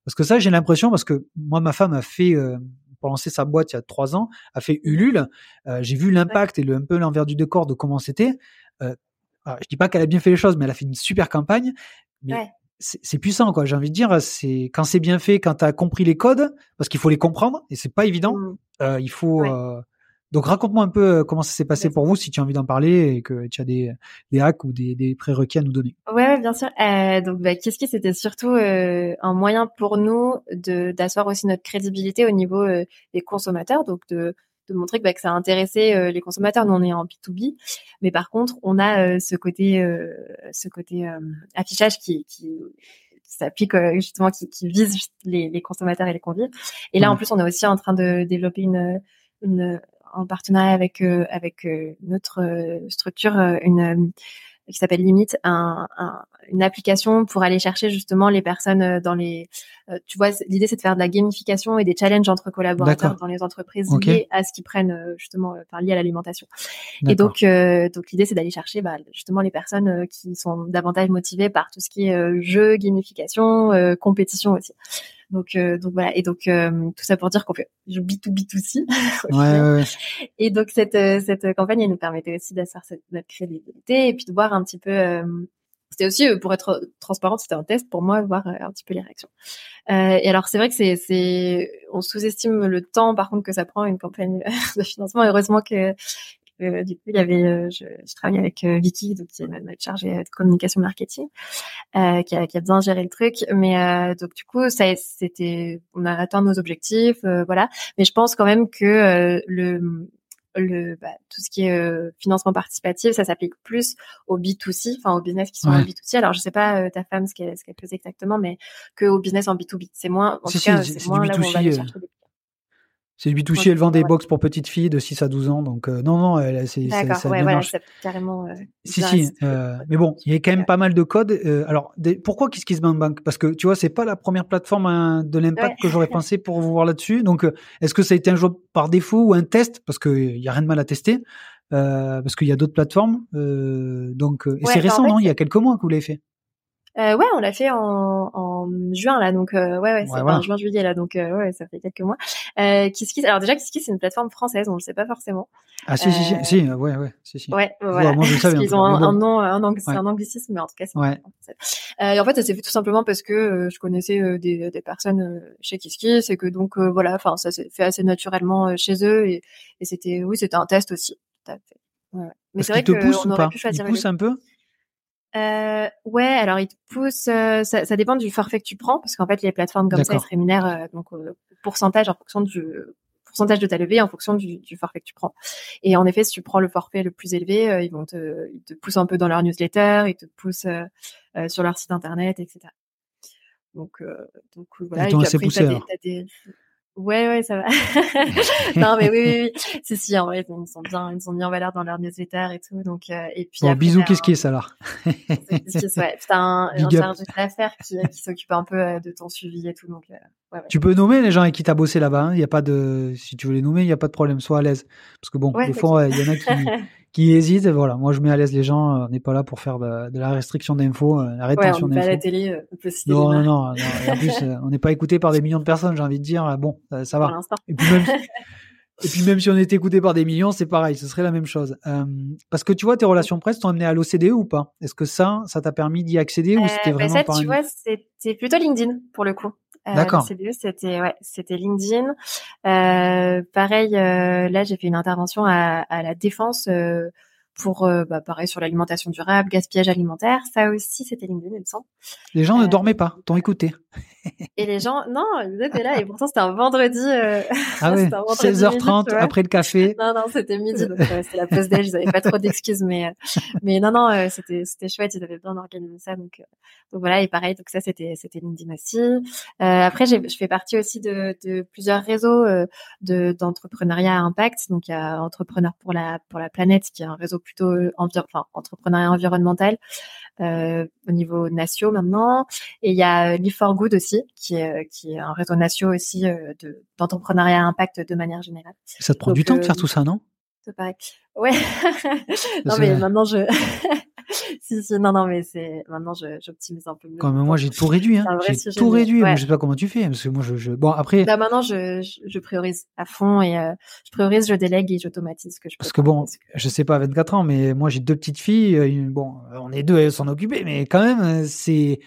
parce que ça, j'ai l'impression, parce que moi, ma femme a fait, euh, pour lancer sa boîte il y a trois ans, a fait Ulule, j'ai vu l'impact et le, un peu l'envers du décor de comment c'était. Euh, je dis pas qu'elle a bien fait les choses, mais elle a fait une super campagne. Mais c'est puissant quoi. J'ai envie de dire c'est quand c'est bien fait quand tu as compris les codes parce qu'il faut les comprendre et c'est pas évident mmh. euh, il faut euh... donc raconte-moi un peu euh, comment ça s'est passé pour vous si tu as envie d'en parler et que tu as des, des hacks ou des, des prérequis à nous donner. Ouais, bien sûr. Euh, donc bah, qu'est-ce qui c'était surtout euh, un moyen pour nous de d'asseoir aussi notre crédibilité au niveau des consommateurs donc de de montrer que, bah, que ça a intéressé euh, les consommateurs. Nous, on est en B2B, mais par contre, on a euh, ce côté, euh, ce côté affichage qui, qui s'applique justement, qui, qui vise les, les, consommateurs et les convives. Et là, en plus, on est aussi en train de développer une, une en partenariat avec avec notre structure une qui s'appelle Limite, un, un, une application pour aller chercher justement les personnes euh, dans les. Euh, tu vois, l'idée c'est de faire de la gamification et des challenges entre collaborateurs dans les entreprises liés à ce qu'ils prennent euh, justement, enfin liés à l'alimentation. Et donc, donc l'idée c'est d'aller chercher bah, justement les personnes qui sont davantage motivées par tout ce qui est jeu, gamification, compétition aussi. Donc, donc voilà. Et donc tout ça pour dire qu'on fait je B2B2C. ouais, ouais, Et donc cette cette campagne, elle nous permettait aussi d'asseoir notre crédibilité et puis de voir un petit peu c'était aussi pour être transparente, c'était un test pour moi voir un petit peu les réactions. Euh, et alors c'est vrai que c'est c'est on sous-estime le temps par contre que ça prend une campagne de financement. Heureusement que euh, du coup, il y avait, je, je travaille avec Vicky, donc qui est notre chargée de communication marketing, euh, qui, a, qui a bien géré le truc. Mais donc du coup, ça, c'était, on a atteint nos objectifs, voilà. Mais je pense quand même que le le bah, tout ce qui est euh, financement participatif, ça s'applique plus au B2C, enfin aux business qui sont en B2C. Alors je sais pas euh, ta femme ce qu'elle ce qu'elle faisait exactement, mais que au business en B2B, c'est moins en tout cas c'est moins là où on va c'est du B2C, elle vend des box pour petites filles de 6 à 12 ans, donc euh, non, non, elle, c'est D'accord, ouais, voilà, carrément. Euh, si, si, euh, mais bon, il y a quand même pas mal de codes. Alors, des, pourquoi KissKissBankBank Parce que tu vois, c'est pas la première plateforme hein, de l'impact que j'aurais pensé pour vous voir là-dessus. Donc, est-ce que ça a été un choix par défaut ou un test? Parce qu'il y a rien de mal à tester, parce qu'il y a d'autres plateformes. donc, et c'est bah, récent, non? Il y a quelques mois que vous l'avez fait. Euh, ouais, on l'a fait en, en, juin là, donc euh, ouais, ouais, c'est en juin juillet là, donc euh, ouais, ça fait quelques mois. Euh, KissKiss, alors déjà KissKiss c'est une plateforme française, on le sait pas forcément. Ah si si si, euh, si ouais ouais, si si. Ouais, voilà. moi, je savais, Ils ont un, un, nom, un ang c'est un anglicisme, mais en tout cas c'est. Ouais. et en fait, ça s'est fait tout simplement parce que je connaissais des, des personnes chez KissKiss et que donc voilà, enfin ça s'est fait assez naturellement chez eux et, et c'était, oui, c'était un test aussi. Tout à fait. Ouais. Mais c'est vrai qu'on aurait pu. Ils poussent un peu? Euh, ouais, alors ils te poussent, euh, ça, ça, dépend du forfait que tu prends, parce qu'en fait les plateformes comme ça elles se rémunèrent euh, donc au pourcentage en fonction du pourcentage de ta levée en fonction du, du, forfait que tu prends. Et en effet, si tu prends le forfait le plus élevé, euh, ils vont te, ils te poussent un peu dans leur newsletter, ils te poussent sur leur site internet, etc. Donc, donc voilà. Et, et puis après, poussé, t'as des, Ouais, ouais, ça va. non, mais oui, oui, oui. Si, si, en vrai, ils sont bien, ils sont mis en valeur dans leur newsletter et tout. Donc, euh, et puis. Bon, bisous, qu'est-ce qui est ça, alors? ouais. T'as un, un chargé d'affaires qui, qui s'occupe un peu euh, de ton suivi et tout. Donc, euh, ouais, ouais. Tu peux nommer les gens avec qui t'as bossé là-bas. Il hein? n'y a pas de, si tu veux les nommer, il n'y a pas de problème. Sois à l'aise. Parce que bon, des fois, il y en a qui, qui hésitent. Voilà, moi je mets à l'aise les gens. Euh, on n'est pas là pour faire de, de la restriction d'infos, euh, la rétention ouais. Pas à la télé, euh, on peut non, non, non, non, En plus, on n'est pas écouté par des millions de personnes. J'ai envie de dire, bon, ça, va. Et puis même. Et puis même si on était écouté par des millions, c'est pareil, ce serait la même chose. Euh, parce que tu vois, tes relations presse t'ont amené à l'OCDE ou pas? Est-ce que ça, ça t'a permis d'y accéder ou c'était vraiment bah ça, tu vois, c'était plutôt LinkedIn pour le coup. Euh, D'accord. c'était ouais, c'était LinkedIn. Euh, pareil, euh, là j'ai fait une intervention à, à la défense pour euh, bah, pareil sur l'alimentation durable, gaspillage alimentaire. Ça aussi, c'était LinkedIn, il me semble. Les gens ne dormaient pas, t'ont écouté. Et les gens, non, ils étaient là. Et pourtant, c'était un vendredi. Euh... Ah ouais, 16h30 après le café. non, non, c'était midi, donc c'était la pause déj. Ils n'avaient pas trop d'excuses, mais mais non, non, c'était c'était chouette. Ils avaient bien organisé ça, donc donc voilà. Et pareil, donc ça, c'était c'était aussi. après, je fais partie aussi de, de plusieurs réseaux de d'entrepreneuriat à impact. Donc il y a Entrepreneurs pour la pour la planète, qui est un réseau plutôt enfin, entrepreneuriat environnemental euh, au niveau national maintenant. Et il y a Live for Good aussi, qui est, qui est un réseau national aussi euh, de, d'entrepreneuriat à impact de manière générale. Ça te prend du temps de faire euh, tout ça, non? C'est pareil. Ouais. non mais maintenant je si, si, non, non, mais c'est maintenant j'optimise un peu mieux. Comme moi, j'ai tout réduit. Hein. J'ai tout réduit. Ouais. je sais pas comment tu fais, parce que moi, je, je... bon après. Bah maintenant, je, je, priorise à fond et euh, je priorise, je délègue et j'automatise ce que je. Parce que bon, je sais pas à 24 ans, mais moi j'ai deux petites filles. Euh, bon, on est deux à s'en occuper, mais quand même, euh, c'est.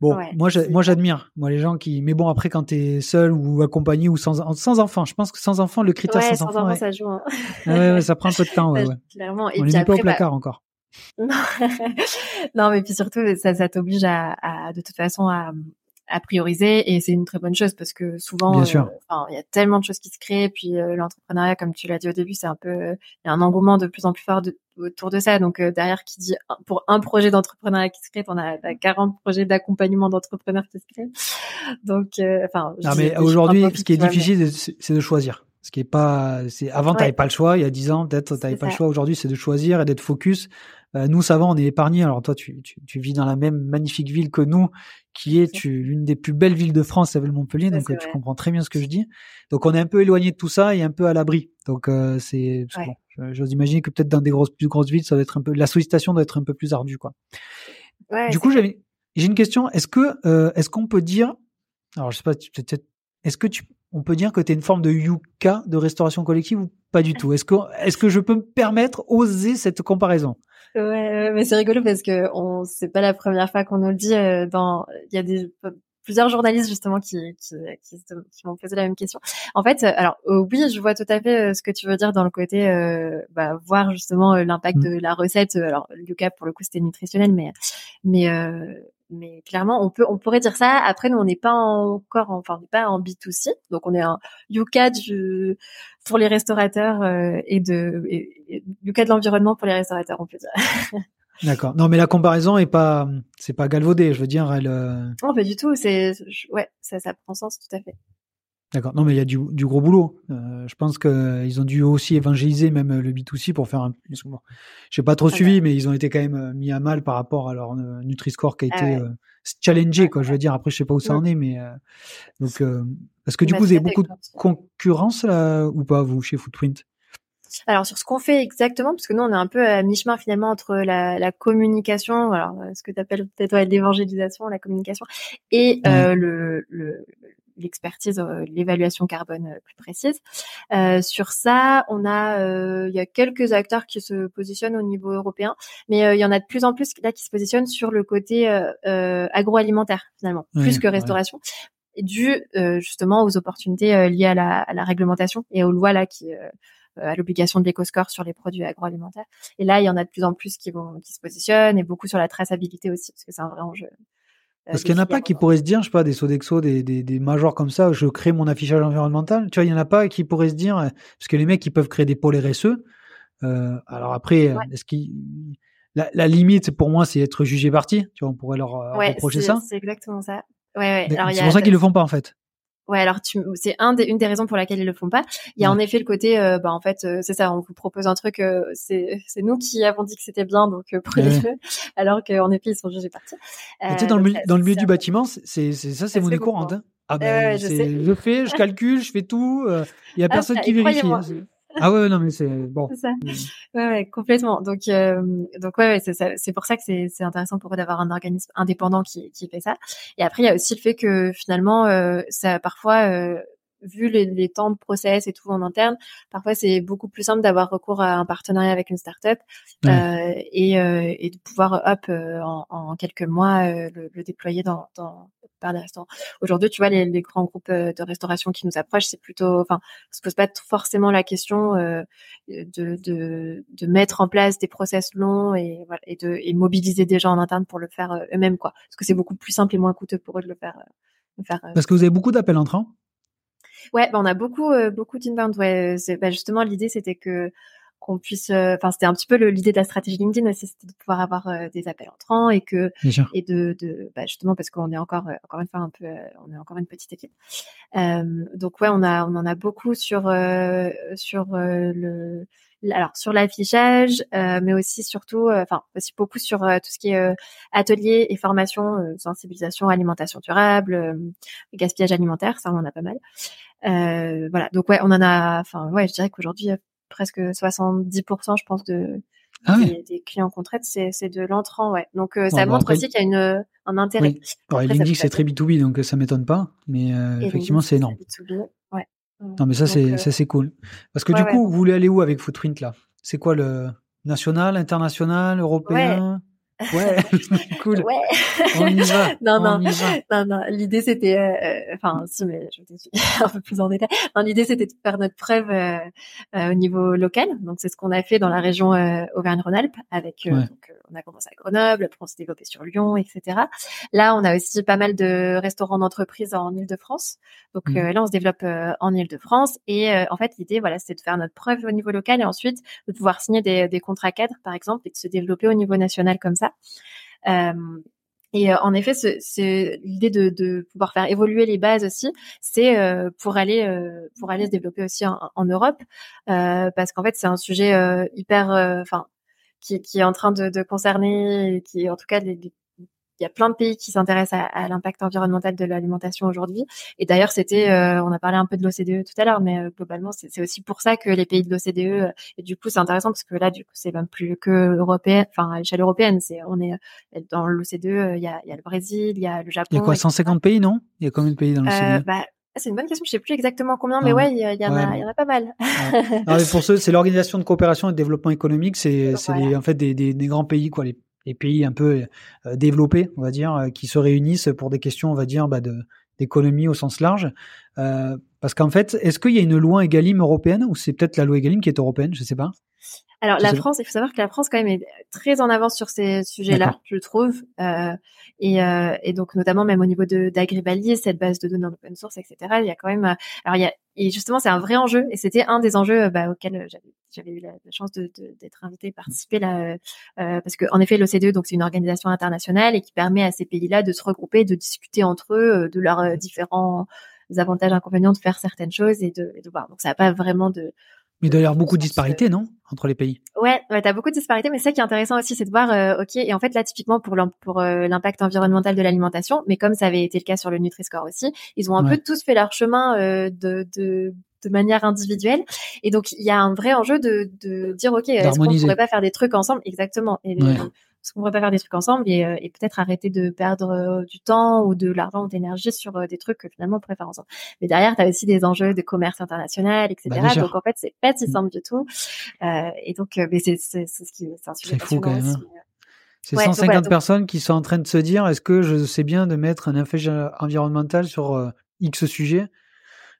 Bon, moi, moi, j'admire, moi, les gens qui. Mais bon, après, quand t'es seul ou accompagné ou sans, sans enfant, je pense que sans enfant, le critère sans, sans, enfant, ça joue. Hein. ouais, ça prend un peu de temps. Ouais, Clairement. Et on les met pas au placard bah, encore. non, mais puis surtout, ça, ça t'oblige à, à, de toute façon, à, à prioriser et c'est une très bonne chose parce que souvent il y a tellement de choses qui se créent puis l'entrepreneuriat comme tu l'as dit au début c'est un peu il y a un engouement de plus en plus fort autour de ça donc derrière qui dit pour un projet d'entrepreneuriat qui se crée on a 40 projets d'accompagnement d'entrepreneurs qui se créent donc enfin non mais aujourd'hui ce qui est difficile c'est de choisir ce qui est pas, c'est avant tu t'avais pas le choix. Il y a dix ans, peut-être t'avais pas le choix. Aujourd'hui, c'est de choisir et d'être focus. Euh, nous, ça va, on est épargnés. Alors toi, tu, tu, tu, vis dans la même magnifique ville que nous, qui est l'une des plus belles villes de France, s'appelle Montpellier. donc tu comprends très bien ce que je dis. Donc on est un peu éloigné de tout ça et un peu à l'abri. Donc euh, c'est, bon, j'ose imaginer que peut-être dans des grosses, plus grosses villes, ça va être un peu, la sollicitation doit être un peu plus ardue, quoi. du coup, j'avais, j'ai une question. Est-ce que, euh, est-ce qu'on peut dire, alors je sais pas, peut-être, est-ce que tu on peut dire que tu es une forme de yuka de restauration collective ou pas du tout? Est-ce que, est-ce que je peux me permettre, oser cette comparaison? Ouais, mais c'est rigolo parce que on, c'est pas la première fois qu'on nous le dit. Euh, dans, il y a des plusieurs journalistes justement qui qui, qui, qui m'ont posé la même question. En fait, euh, alors euh, oui, je vois tout à fait ce que tu veux dire dans le côté bah, voir justement l'impact mmh. de la recette. Alors Yuka pour le coup c'était nutritionnel, mais mais mais clairement, on peut, on pourrait dire ça. Après, nous, on n'est pas encore, enfin, on n'est pas en B2C, donc on est un Yuka du, pour les restaurateurs euh, et de et, Yuka de l'environnement pour les restaurateurs, on peut dire. D'accord. Non, mais la comparaison est pas, c'est pas galvaudé. Je veux dire, elle. Euh, non, pas du tout. C'est, ouais, ça, ça prend sens tout à fait. D'accord. Non, mais il y a du, du gros boulot. Euh, je pense qu'ils ont dû aussi évangéliser même le B2C pour faire un. Je n'ai pas trop ah suivi, mais ils ont été quand même euh, mis à mal par rapport à leur euh, Nutri-Score qui a ah été challengé, quoi. Je veux dire, après, je sais pas où ça en est, mais donc parce que du bah, coup, vous avez beaucoup de concurrence là ou pas vous chez Footprint? Alors sur ce qu'on fait exactement, parce que nous on est un peu à mi-chemin finalement entre la, la communication, alors ce que tu appelles peut-être l'évangélisation, la communication, et le, le, l'expertise, euh, l'évaluation carbone euh, plus précise. Euh, sur ça, on a, il y a quelques acteurs qui se positionnent au niveau européen, mais il y en a de plus en plus là qui se positionnent sur le côté agroalimentaire finalement, plus que restauration. dû justement aux opportunités liées à la, à la, réglementation et aux lois là qui à l'obligation de l'éco-score sur les produits agroalimentaires. Et là, il y en a de plus en plus qui vont qui se positionnent et beaucoup sur la traçabilité aussi parce que c'est un vrai enjeu euh, Parce qu'il n'y en a pas qui pourraient se dire, je sais pas, des Sodexo, des, des, des majors comme ça, je crée mon affichage environnemental. Tu vois, il n'y en a pas qui pourraient se dire, parce que les mecs, ils peuvent créer des pôles RSE. Euh, alors après, est-ce qu'ils, la, la, limite pour moi, c'est être jugé parti. Tu vois, on pourrait leur euh, reprocher ça. C'est exactement ça. Ouais, ouais. C'est pour ça qu'ils le font pas en fait. Ouais, alors tu, c'est un des, une des raisons pour laquelle ils le font pas. Il y a en effet le côté, euh, bah en fait, euh, c'est ça, on vous propose un truc, euh, c'est, c'est nous qui avons dit que c'était bien, donc prenez-le. Alors qu'en effet, ils sont jugés partis. tu sais, dans le, dans le milieu du bâtiment, c'est, c'est ça, c'est monnaie courante. Hein. Ah ben, je, je, fais, je calcule, je fais tout. Il y a ah, personne qui vérifie. Hein, ah ouais, non, mais c'est bon. Ça. Mm. Ouais, ouais, complètement. Donc, euh, donc ouais, ouais c'est, c'est pour ça que c'est, c'est intéressant pour eux d'avoir un organisme indépendant qui, qui fait ça. Et après, il y a aussi le fait que finalement, euh, ça parfois, euh, vu les, les, temps de process et tout en interne, parfois c'est beaucoup plus simple d'avoir recours à un partenariat avec une startup euh, et, euh, et de pouvoir hop euh, en, en, quelques mois euh, le, le, déployer dans, dans par des restaurants. Aujourd'hui, tu vois les, les, grands groupes de restauration qui nous approchent, c'est plutôt, enfin, se pose pas forcément la question de, de, de mettre en place des process longs et voilà et de et mobiliser des gens en interne pour le faire eux-mêmes quoi, parce que c'est beaucoup plus simple et moins coûteux pour eux de le faire. De faire parce que vous avez beaucoup d'appels entrants Ouais, bah on a beaucoup euh, beaucoup d'inbound. Ouais, c'est bah justement l'idée c'était que qu'on puisse euh, enfin c'était un petit peu l'idée de la stratégie LinkedIn aussi c'était de pouvoir avoir euh, des appels entrants et que et de, de bah justement parce qu'on est encore encore une fois un peu on est encore une petite équipe donc ouais on a on en a beaucoup sur sur le alors sur l'affichage, euh, mais aussi surtout, euh, enfin aussi beaucoup sur euh, tout ce qui est atelier et formation, sensibilisation, alimentation durable, gaspillage alimentaire, ça on en a pas mal. Voilà, donc ouais, on en a, enfin ouais, je dirais qu'aujourd'hui presque 70%, je pense de ah des, clients qu'on traite, c'est, de l'entrant, ouais. Donc ça montre aussi qu'il y a une, un intérêt. Oui. que c'est très B2B, donc ça m'étonne pas, mais effectivement c'est énorme. ouais. Non, mais ça, c'est, euh, ça, c'est cool. Parce que du coup, vous voulez aller où avec Footprint, là? C'est quoi le national, international, européen? Ouais, cool. Ouais. On y va. non, on non, y va. non, non. L'idée c'était, euh, enfin, si, mais je vais un peu plus en détail. L'idée c'était de faire notre preuve euh, euh, au niveau local. Donc c'est ce qu'on a fait dans la région euh, Auvergne-Rhône-Alpes. Avec, euh, Ouais. donc, euh, on a commencé à Grenoble, après on s'est développé sur Lyon, etc. Là, on a aussi pas mal de restaurants d'entreprise en Île-de-France. Donc euh, là, on se développe euh, en Île-de-France. Et euh, en fait, l'idée, voilà, c'était de faire notre preuve au niveau local et ensuite de pouvoir signer des, des contrats cadres, par exemple, et de se développer au niveau national comme ça. Euh, et euh, en effet, l'idée de, pouvoir faire évoluer les bases aussi, c'est euh, pour aller pour aller se développer aussi en, Europe, parce qu'en fait c'est un sujet hyper, enfin qui, est en train de, concerner, qui en tout cas il y a plein de pays qui s'intéressent à, à l'impact environnemental de l'alimentation aujourd'hui. Et d'ailleurs, c'était, euh, on a parlé un peu de l'OCDE tout à l'heure, mais euh, globalement, c'est aussi pour ça que les pays de l'OCDE, euh, et du coup, c'est intéressant parce que là, du coup, c'est même plus que européen, enfin à l'échelle européenne. C'est, on est euh, dans l'OCDE, euh, il y a, il y a le Brésil, il y a le Japon. Il y a quoi, etc. 150 pays, non? Il y a combien de pays dans le Euh, CDE bah, c'est une bonne question. Je sais plus exactement combien, mais Non. ouais, il y, en a, il y en a pas mal. Non, mais pour ceux, c'est l'organisation de coopération et de développement économique. C'est, c'est Voilà. en fait des, des, des grands pays, quoi, les, les pays un peu euh, développés, on va dire, euh, qui se réunissent pour des questions, on va dire, bah, d'économie au sens large. Euh, parce qu'en fait, est-ce qu'il y a une loi Egalim européenne ou c'est peut-être la loi Egalim qui est européenne Je sais pas? Alors la. France, il faut savoir que la France quand même est très en avance sur ces sujets-là, je trouve, euh, et, euh, et donc notamment même au niveau de d'Agribali, cette base de données en open source, etc. Il y a quand même, euh, alors il y a et justement c'est un vrai enjeu et c'était un des enjeux euh, bah, auxquels euh, j'avais eu la, la chance de de- d'être invitée, participer là, parce que en effet l'OCDE donc c'est une organisation internationale et qui permet à ces pays-là de se regrouper, de discuter entre eux de leurs différents avantages inconvénients de faire certaines choses et de, et de voir. Donc ça n'a pas vraiment de Mais il doit y avoir beaucoup de disparités, non Entre les pays? Ouais, ouais, t'as beaucoup de disparités, mais ça qui est intéressant aussi, c'est de voir, euh, ok, et en fait là typiquement pour euh, l'impact environnemental de l'alimentation, mais comme ça avait été le cas sur le Nutri-Score aussi, ils ont un Ouais. peu tous fait leur chemin euh, de, de de manière individuelle, et donc il y a un vrai enjeu de de dire, ok, est-ce qu'on D'harmoniser. pourrait pas faire des trucs ensemble, exactement, et Ouais. Est-ce qu'on pourrait pas faire des trucs ensemble et, euh, et peut-être arrêter de perdre euh, du temps ou de l'argent ou de l'énergie sur euh, des trucs que finalement on pourrait faire ensemble. Mais derrière, tu as aussi des enjeux de commerce international, etc. Bah, donc en fait, c'est pas si Mm. simple du tout. Euh, et donc, mais c'est ce qui c'est un sujet C'est fou, quand même, aussi, mais, C'est Ouais, donc 150 voilà, donc- personnes qui sont en train de se dire est-ce que je sais bien de mettre un effet environnemental sur X sujet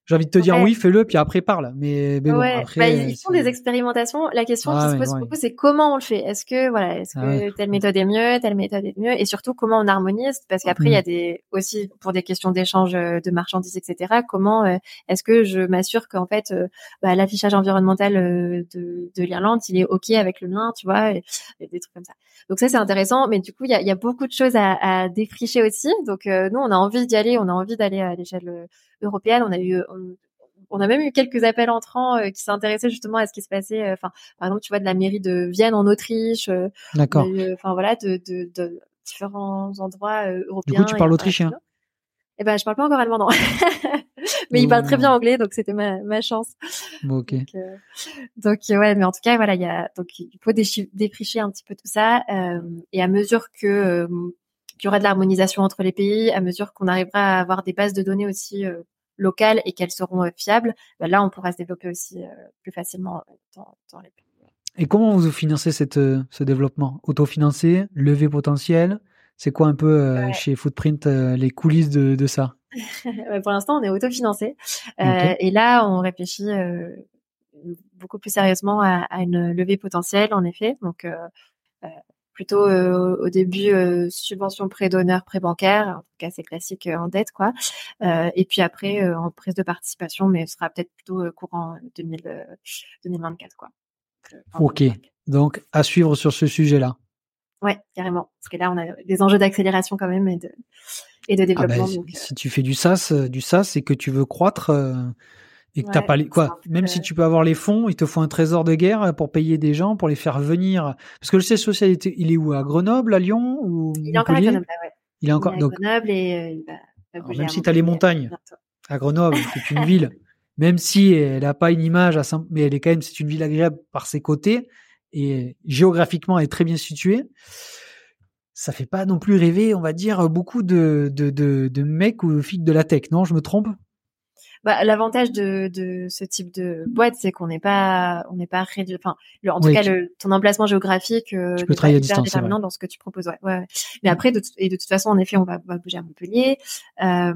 J'ai envie de te dire Ouais. oui, fais-le, puis après parle. Mais, mais bon, ouais, après. bah, ils, ils font des expérimentations. La question Ah qui se ouais, pose ouais. beaucoup, c'est comment on le fait? Est-ce que voilà, est-ce Ah que telle méthode est mieux, telle méthode est mieux, et surtout comment on harmonise, parce qu'après il y a des aussi pour des questions d'échange euh, de marchandises, etc. Comment euh, est-ce que je m'assure qu'en fait euh, bah, l'affichage environnemental euh, de, de l'Irlande, il est ok avec le mien, tu vois, et, et des trucs comme ça. Donc ça c'est intéressant, mais du coup il y a, y a beaucoup de choses à, à défricher aussi. Donc euh, nous on a envie d'y aller, on a envie d'aller à l'échelle euh, européenne. On a eu on, on a même eu quelques appels entrants euh, qui s'intéressaient justement à ce qui se passait. euh, Enfin, par exemple, tu vois, de la mairie de Vienne en Autriche. euh, D'accord. euh, Enfin voilà, de, de, de différents endroits euh, Du européens. coup, tu parles autrichien. Eh ben, je parle pas encore allemand, non. mais il parle très bien anglais, donc c'était ma, ma chance. Bon, ok. Donc, euh, donc, euh, ouais, mais en tout cas, voilà, il y a donc il faut défricher un petit peu tout ça, euh, et à mesure que euh, qu'il y aura de l'harmonisation entre les pays, à mesure qu'on arrivera à avoir des bases de données aussi euh, locales et qu'elles seront euh, fiables, bah, là, on pourra se développer aussi euh, plus facilement dans, dans les pays. Et comment vous financez cette, ce développement? Autofinancé, levé potentiel? C'est quoi un peu Ouais. chez Footprint les coulisses de, de ça? Pour l'instant, on est autofinancé, euh, Ok. et là, on réfléchit beaucoup plus sérieusement à, à une levée potentielle, en effet. Donc, euh, plutôt euh, au début euh, subvention prêt d'honneur, prêt bancaire, en tout cas c'est classique euh, en dette quoi. Et puis après en prise de participation, mais ce sera peut-être plutôt courant 2000, euh, 2024 quoi. Enfin, Ok. 2024. Donc, à suivre sur ce sujet-là. Ouais, carrément. Parce que là on a des enjeux d'accélération quand même et de et de Ah développement. ben, donc, euh, si tu fais du SaaS, du SaaS et que tu veux croître et que t'as pas les quoi, même euh, si tu peux avoir les fonds, il te faut un trésor de guerre pour payer des gens, pour les faire venir. Parce que le siège social, il est où? À Grenoble, à Lyon ou il est encore à Grenoble, ouais. Il est encore il est à donc Grenoble et euh, Alors, même si t'as les Montpellier montagnes. à Grenoble, c'est une ville, même si elle a pas une image, à Saint- mais elle est quand même, c'est une ville agréable par ses côtés et géographiquement elle est très bien située. Ça fait pas non plus rêver, on va dire, beaucoup de, de, de, de mecs ou de filles de la tech, non? Je me trompe? Bah, l'avantage de, de ce type de boîte, c'est qu'on n'est pas, on n'est pas réduit. Enfin, en tout cas, le, ton emplacement géographique, euh, tu peux travailler à distance, déterminant dans ce que tu proposes. Ouais, ouais. Mais après, de, et de toute façon, en effet, on va, va bouger à Montpellier. Euh,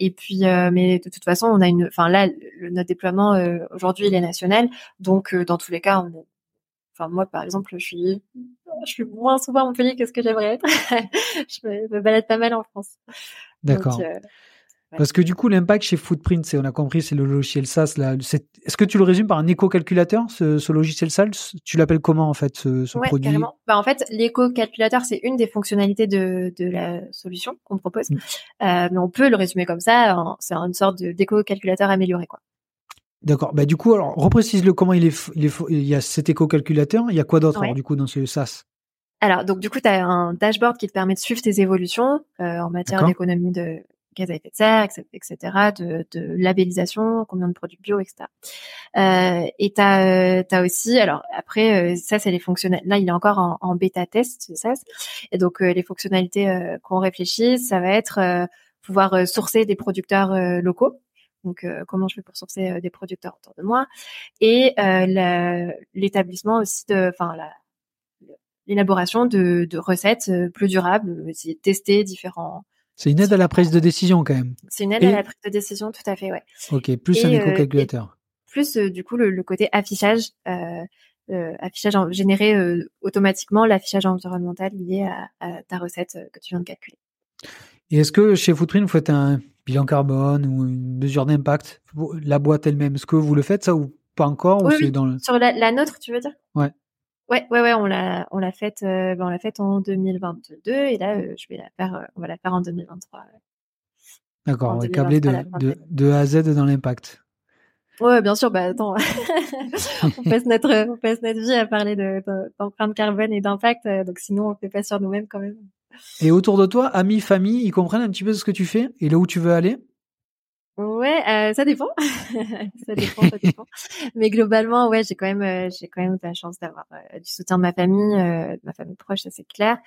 et puis, euh, mais de toute façon, on a une. Enfin, là, le, notre déploiement euh, aujourd'hui, il est national. Donc, euh, dans tous les cas, on, enfin, moi, par exemple, je suis, je suis moins souvent à Montpellier que ce que j'aimerais être. je me, me, balade pas mal en France. D'accord. Parce que du coup, l'impact chez Footprint, c'est, on a compris, c'est le logiciel SaaS. Là, est-ce que tu le résumes par un éco-calculateur, ce, ce, logiciel SaaS? Tu l'appelles comment en fait, ce, ce ouais, produit? carrément. Bah, en fait, l'éco-calculateur, c'est une des fonctionnalités de, de la solution qu'on propose. Mmh. Euh, mais on peut le résumer comme ça. C'est une sorte d'éco-calculateur amélioré, quoi. D'accord. Bah du coup, alors reprécise-le comment il est, il est. Il y a cet éco-calculateur. Il y a quoi d'autre ouais. du coup dans ce SaaS? Alors, donc du coup, tu as un dashboard qui te permet de suivre tes évolutions euh, en matière d'économie de gaz à effet de serre, etc., de, de labellisation, combien de produits bio, etc. Euh, et tu as, as, aussi, alors après, euh, ça c'est les fonctionnalités, là il est encore en, bêta test, ça, et donc euh, les fonctionnalités euh, qu'on réfléchit, ça va être euh, pouvoir sourcer des producteurs locaux, donc comment je fais pour sourcer des producteurs autour de moi, et l'établissement aussi de, enfin la l'élaboration de, recettes plus durables, tester différents c'est une aide à la prise de décision quand même. C'est une aide à la prise de décision, tout à fait, ouais. Ok, plus un éco-calculateur. Euh, plus euh, du coup le, le côté affichage, euh, affichage en, généré automatiquement, l'affichage environnemental lié à, à, ta recette que tu viens de calculer. Et est-ce que chez Footprint vous faites un bilan carbone ou une mesure d'impact, la boîte elle-même, est-ce que vous le faites ça ou pas encore oui, ou oui. dans le... Sur la, la, nôtre, tu veux dire? Ouais. Ouais, ouais, ouais, on l'a, on l'a faite, euh, ben on l'a faite en 2022 et là, euh, je vais la faire, euh, on va la faire en 2023. D'accord, on va câbler de, de, de, A à Z dans l'impact. Ouais, bien sûr. Bah attends, on passe notre, on passe notre vie à parler de, d'empreinte carbone et d'impact, donc sinon on fait pas sur nous-mêmes quand même. Et autour de toi, amis, famille, ils comprennent un petit peu ce que tu fais et là où tu veux aller? Ouais, euh, ça dépend. ça dépend, ça dépend. Mais globalement, ouais, j'ai quand même, euh, j'ai quand même la chance d'avoir euh, du soutien de ma famille, euh, de ma famille proche, ça c'est clair.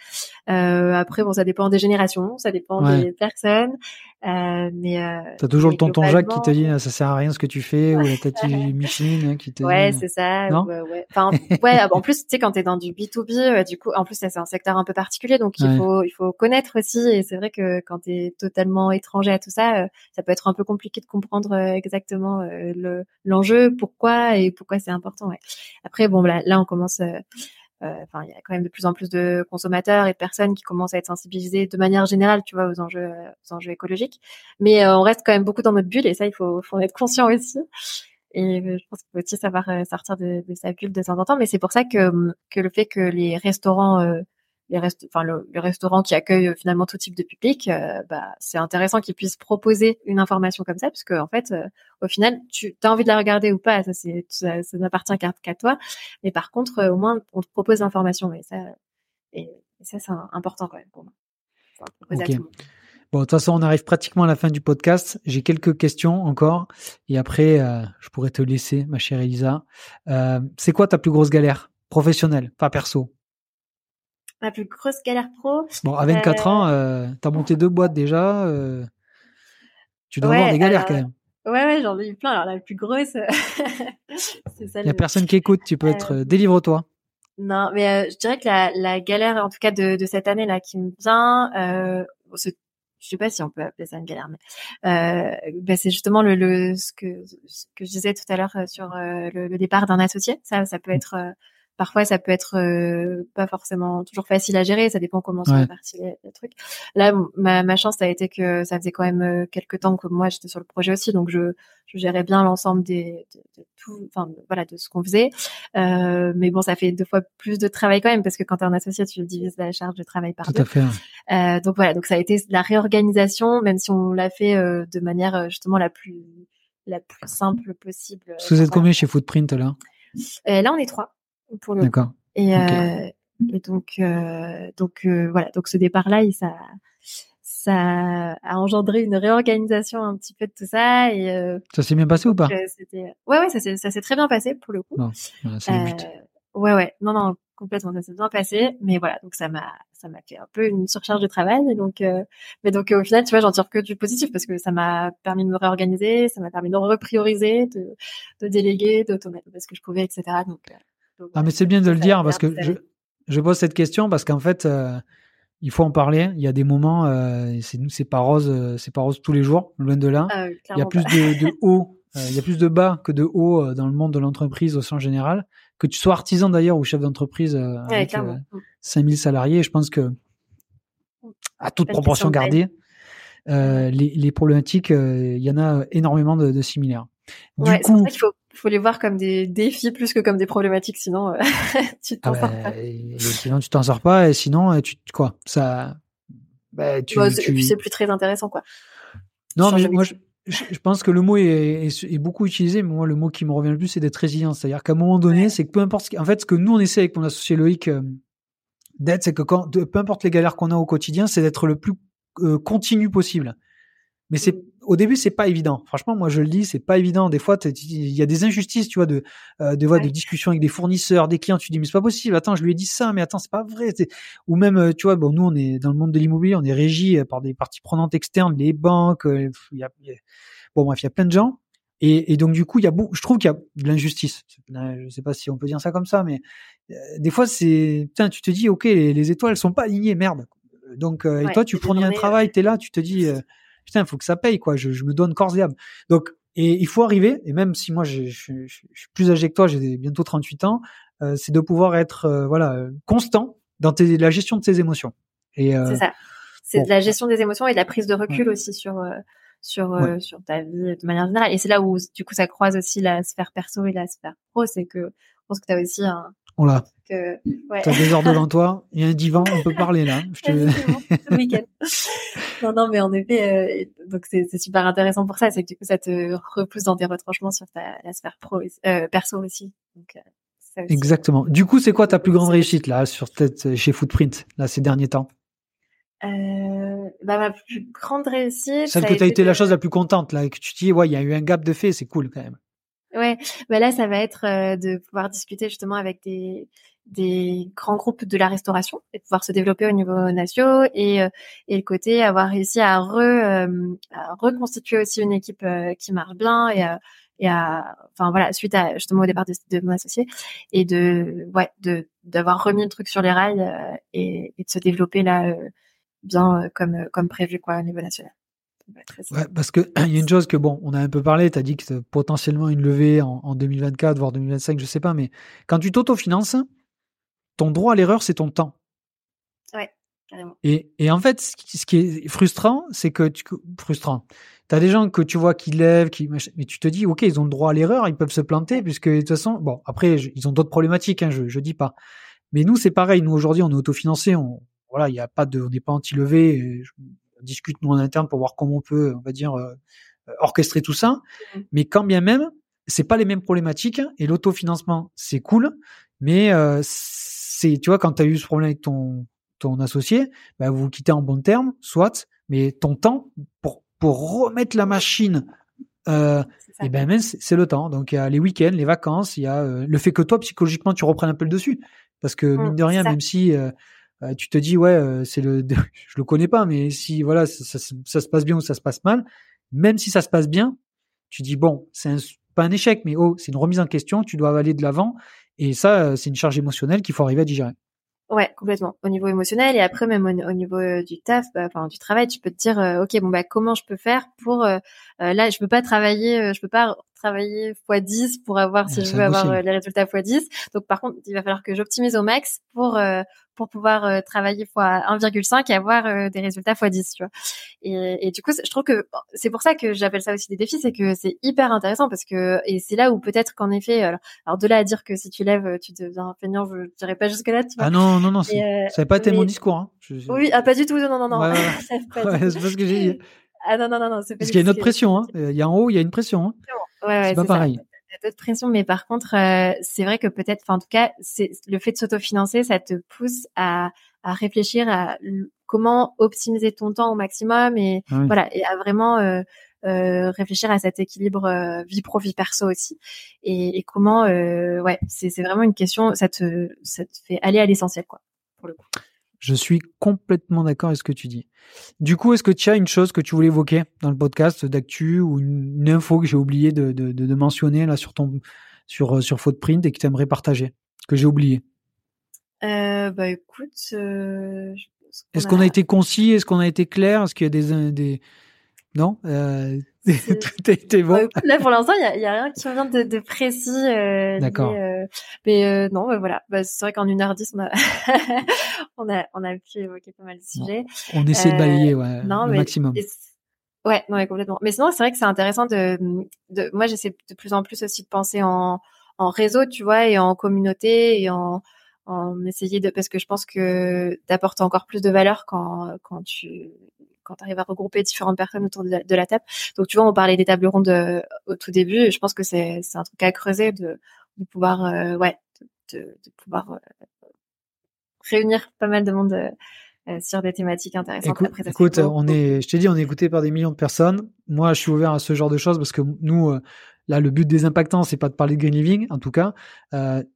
après, bon, ça dépend des générations, ça dépend ouais. des personnes. Mais t'as toujours mais le tonton Jacques qui te dit ça sert à rien ce que tu fais ou la tati Micheline hein, qui te ouais c'est ça non? ouais, ouais. enfin ouais en plus tu sais quand t'es dans du B2B du coup en plus c'est un secteur un peu particulier donc il faut il faut connaître aussi et c'est vrai que quand t'es totalement étranger à tout ça ça peut être un peu compliqué de comprendre exactement le l'enjeu pourquoi et pourquoi c'est important ouais. Après bon là là on commence enfin, il y a quand même de plus en plus de consommateurs et de personnes qui commencent à être sensibilisées de manière générale, tu vois, aux enjeux, aux enjeux écologiques. Mais euh, on reste quand même beaucoup dans notre bulle et ça, il faut, faut en être conscient aussi. Et je pense qu'il faut aussi savoir sortir de, de, sa bulle de temps en temps. Mais c'est pour ça que, que le fait que les restaurants euh, les, rest enfin, le, le, restaurant qui accueille euh, finalement tout type de public, euh, bah, c'est intéressant qu'ils puissent proposer une information comme ça, parce que en fait, euh, au final, tu as envie de la regarder ou pas, ça c'est ça, ça n'appartient qu'à toi. Mais par contre, au moins, on te propose l'information, et ça, et, et ça c'est important quand même pour moi. Okay. Bon, de toute façon, on arrive pratiquement à la fin du podcast. J'ai quelques questions encore, et après, je pourrais te laisser, ma chère Elisa. C'est quoi ta plus grosse galère professionnelle, pas perso? Ma plus grosse galère pro. Bon, à 24 euh... ans, euh, t'as monté deux boîtes déjà. Euh, tu dois ouais, avoir des galères alors, quand même. Ouais, ouais, j'en ai eu plein. Alors la plus grosse, c'est ça. Il y a personne qui écoute. Tu peux être. Euh, Délivre-toi. Non, mais je dirais que la, la, galère, en tout cas de, de cette année là, qui me vient, euh, je sais pas si on peut appeler ça une galère, mais euh, ben c'est justement le, le ce que ce que je disais tout à l'heure sur euh, le, le, départ d'un associé. Ça, ça peut être euh, parfois ça peut être euh, pas forcément toujours facile à gérer, ça dépend comment sont Ouais. répartis les, les trucs. Là, ma, ma chance ça a été que ça faisait quand même euh, quelques temps que moi j'étais sur le projet aussi, donc je, je gérais bien l'ensemble des de, de tout, enfin voilà de ce qu'on faisait. Euh, mais bon, ça fait deux fois plus de travail quand même parce que quand tu es un associé, tu divises la charge de travail par Tout deux. à fait. Euh, donc voilà, donc ça a été la réorganisation, même si on l'a fait de manière justement la plus la plus simple possible. Vous êtes Voilà. combien chez Footprint là? Euh, là, on est trois pour le. D'accord. Et, Ok. euh, et donc, euh, donc euh, voilà, donc ce départ-là, ça, ça a engendré une réorganisation un petit peu de tout ça. Et euh, Ça s'est bien passé ou pas c'était, ouais, ouais, ça s'est, ça s'est très bien passé pour le coup. Bon, voilà, c'est le. Euh, ouais, ouais, non, non, complètement. Ça s'est bien passé, mais voilà, donc ça m'a, ça m'a fait un peu une surcharge de travail. Et donc, euh, mais donc au final, tu vois, j'en tire que du positif parce que ça m'a permis de me réorganiser, ça m'a permis de reprioriser, de, de déléguer, d'automatiser parce que je pouvais, etc. Donc, donc ah, mais c'est bien de le dire parce que je, je pose cette question parce qu'en fait, il faut en parler. Il y a des moments, euh, c'est nous, c'est pas rose, c'est pas rose tous les jours, loin de là. Ah il y a plus de, de haut, il y a plus de bas que de haut dans le monde de l'entreprise au sens général que tu sois artisan d'ailleurs ou chef d'entreprise euh, avec 5000 euh, salariés, je pense que à toute proportion gardée, euh, les, les, problématiques, il y en a énormément de, de similaires. Du ouais, coup, faut, faut, les voir comme des défis plus que comme des problématiques, sinon tu t'en ah sors pas. sinon tu t'en sors pas et sinon tu quoi ça. Bah, tu, bah, tu... c'est plus très intéressant quoi. Non mais moi je, je, pense que le mot est, est, beaucoup utilisé, mais moi, le mot qui me revient le plus, c'est d'être résilient. C'est-à-dire qu'à un moment donné, c'est que peu importe ce en fait, ce que nous, on essaie avec mon associé Loïc euh, d'être, c'est que quand, peu importe les galères qu'on a au quotidien, c'est d'être le plus euh, continu possible. Mais c'est au début c'est pas évident. Franchement, moi je le dis, c'est pas évident. Des fois, il y a des injustices, tu vois, de euh, de, de discussions avec des fournisseurs, des clients. Tu dis mais c'est pas possible. Attends, je lui ai dit ça, mais attends, c'est pas vrai. Ou même, euh, tu vois, bon, nous on est dans le monde de l'immobilier, on est régi euh, par des parties prenantes externes, les banques. Euh, il y a, bon bref, il y a plein de gens. Et, et donc du coup, il y a beaucoup, je trouve qu'il y a de l'injustice. Je sais pas si on peut dire ça comme ça, mais des fois c'est, putain, tu te dis, ok, les, les étoiles sont pas alignées, merde. Donc et toi, tu fournis un travail, t'es là, tu te dis putain, il faut que ça paye, quoi. Je, je me donne corps et âme. Donc, et il faut arriver, et même si moi je, je, je suis plus âgé que toi, j'ai bientôt 38 ans, euh, c'est de pouvoir être euh, voilà constant dans tes, la gestion de tes émotions. Et euh, c'est ça. C'est de la gestion des émotions et de la prise de recul aussi sur sur sur ta vie de manière générale. Et c'est là où du coup ça croise aussi la sphère perso et la sphère pro, c'est que je pense que tu as aussi un on l'a. Ouais. T'as deux heures devant toi, il y a un divan, on peut parler là. Je te... week-end. non, non, mais en effet, euh, donc c'est super intéressant pour ça, c'est que du coup ça te repousse dans tes retranchements sur ta la sphère pro, euh, perso aussi. Donc, euh, Exactement. Du coup, c'est quoi ta plus grande réussite là sur chez Footprint là ces derniers temps? Euh, bah, ma plus grande réussite. Celle que tu as été, la chose la plus contente là, que tu te dis ouais, il y a eu un gap de fait, c'est cool quand même. Ouais, bah là ça va être euh, de pouvoir discuter justement avec des des grands groupes de la restauration et pouvoir se développer au niveau national et euh, et le côté avoir réussi à, re, euh, à reconstituer aussi une équipe qui marche bien et à, et à enfin voilà suite à justement au départ de, de mon associé et de ouais de d'avoir remis le truc sur les rails et, et, de se développer là bien comme comme prévu quoi au niveau national. Ouais, parce que il y a une chose que bon, on a un peu parlé, tu as dit que potentiellement une levée en, en, 2024, voire 2025, je sais pas, mais quand tu t'autofinances, ton droit à l'erreur, c'est ton temps. Ouais, carrément. Et, et en fait, ce qui, est frustrant, c'est que tu, frustrant. Tu as des gens que tu vois qui lèvent, qui, mais tu te dis, OK, ils ont le droit à l'erreur, ils peuvent se planter, puisque de toute façon, bon, après, ils ont d'autres problématiques, hein, je, je dis pas. Mais nous, c'est pareil. Nous, aujourd'hui, on est autofinancé. On, voilà, il y a pas de, on n'est pas anti-levé discute nous en interne pour voir comment on peut, on va dire, euh, orchestrer tout ça. Mmh. Mais quand bien même, c'est pas les mêmes problématiques et l'autofinancement, c'est cool, mais euh, c'est, tu vois, quand tu as eu ce problème avec ton ton associé, bah, vous vous quittez en bon terme, soit, mais ton temps pour pour remettre la machine euh, et ben même c'est le temps. Donc il y a les week-ends, les vacances, il y a euh, le fait que toi psychologiquement tu reprennes un peu le dessus, parce que mmh, mine de rien, même si euh, euh, tu te dis ouais euh, c'est le je le connais pas mais si voilà ça, ça, se passe bien ou ça se passe mal même si ça se passe bien tu dis bon c'est pas un échec mais oh c'est une remise en question tu dois aller de l'avant et ça euh, c'est une charge émotionnelle qu'il faut arriver à digérer Ouais, complètement. Au niveau émotionnel et après même au, niveau du taf, bah, enfin du travail, tu peux te dire, ok, bon bah comment je peux faire pour là, je peux pas travailler, je peux pas travailler x 10 pour avoir si je veux avoir les résultats x 10. Donc par contre, il va falloir que j'optimise au max pour pour pouvoir euh, travailler fois 1,5 et avoir euh, des résultats fois 10, tu vois. Et, et, du coup, je trouve que c'est pour ça que j'appelle ça aussi des défis, c'est que c'est hyper intéressant parce que et c'est là où peut-être qu'en effet, alors, alors, de là à dire que si tu lèves, tu deviens feignant, je dirais pas jusque là. Tu vois. Ah non non non, euh, ça n'a pas été mon discours. Hein. Oui, ah pas du tout, non non non. Ouais, c'est pas ce que j'ai dit. Ah non non non non, c'est Parce qu'il y a une autre pression, hein. Il y a en haut, il y a une pression. Hein. Ouais, ouais, c'est pas pareil. Ça d'autres pressions, mais par contre, c'est vrai que peut-être, enfin en tout cas, c'est le fait de s'autofinancer, ça te pousse à à réfléchir à comment optimiser ton temps au maximum et voilà et à vraiment euh, réfléchir à cet équilibre vie pro vie perso aussi et, et comment ouais c'est c'est vraiment une question ça te ça te fait aller à l'essentiel quoi pour le coup. Je suis complètement d'accord avec ce que tu dis. Du coup, est-ce que tu as une chose que tu voulais évoquer dans le podcast d'actu ou une, info que j'ai oublié de, de, de, mentionner là sur ton sur sur Footprint et que tu aimerais partager que j'ai oublié? Euh, Bah écoute, euh, est-ce qu'on a... été concis? Est-ce qu'on a été clair? Est-ce qu'il y a des des non? Euh, Tout a été bon. Là, pour l'instant, il y a, rien qui me vient de, de précis. Euh, D'accord. Euh, mais euh, non, bah, voilà. Bah, c'est vrai qu'en 1h10, on a, on a, on a pu évoquer pas mal de sujets. On essaie de balayer, ouais, non, le maximum. Ouais, non, mais complètement. Mais sinon, c'est vrai que c'est intéressant de, de moi, j'essaie de plus en plus aussi de penser en, en réseau, tu vois, et en communauté, et en, en essayer de, parce que je pense que d'apporter encore plus de valeur quand, quand tu, quand tu arrives à regrouper différentes personnes autour de la, table. Donc tu vois, on parlait des tables rondes euh, au tout début. Et je pense que c'est un truc à creuser de, de pouvoir euh, ouais de, de pouvoir euh, réunir pas mal de monde sur des thématiques intéressantes. Écoute, écoute on est, je t'ai dit, on est écouté par des millions de personnes. Moi, je suis ouvert à ce genre de choses parce que nous, là, le but des impactants, c'est pas de parler de green living, en tout cas.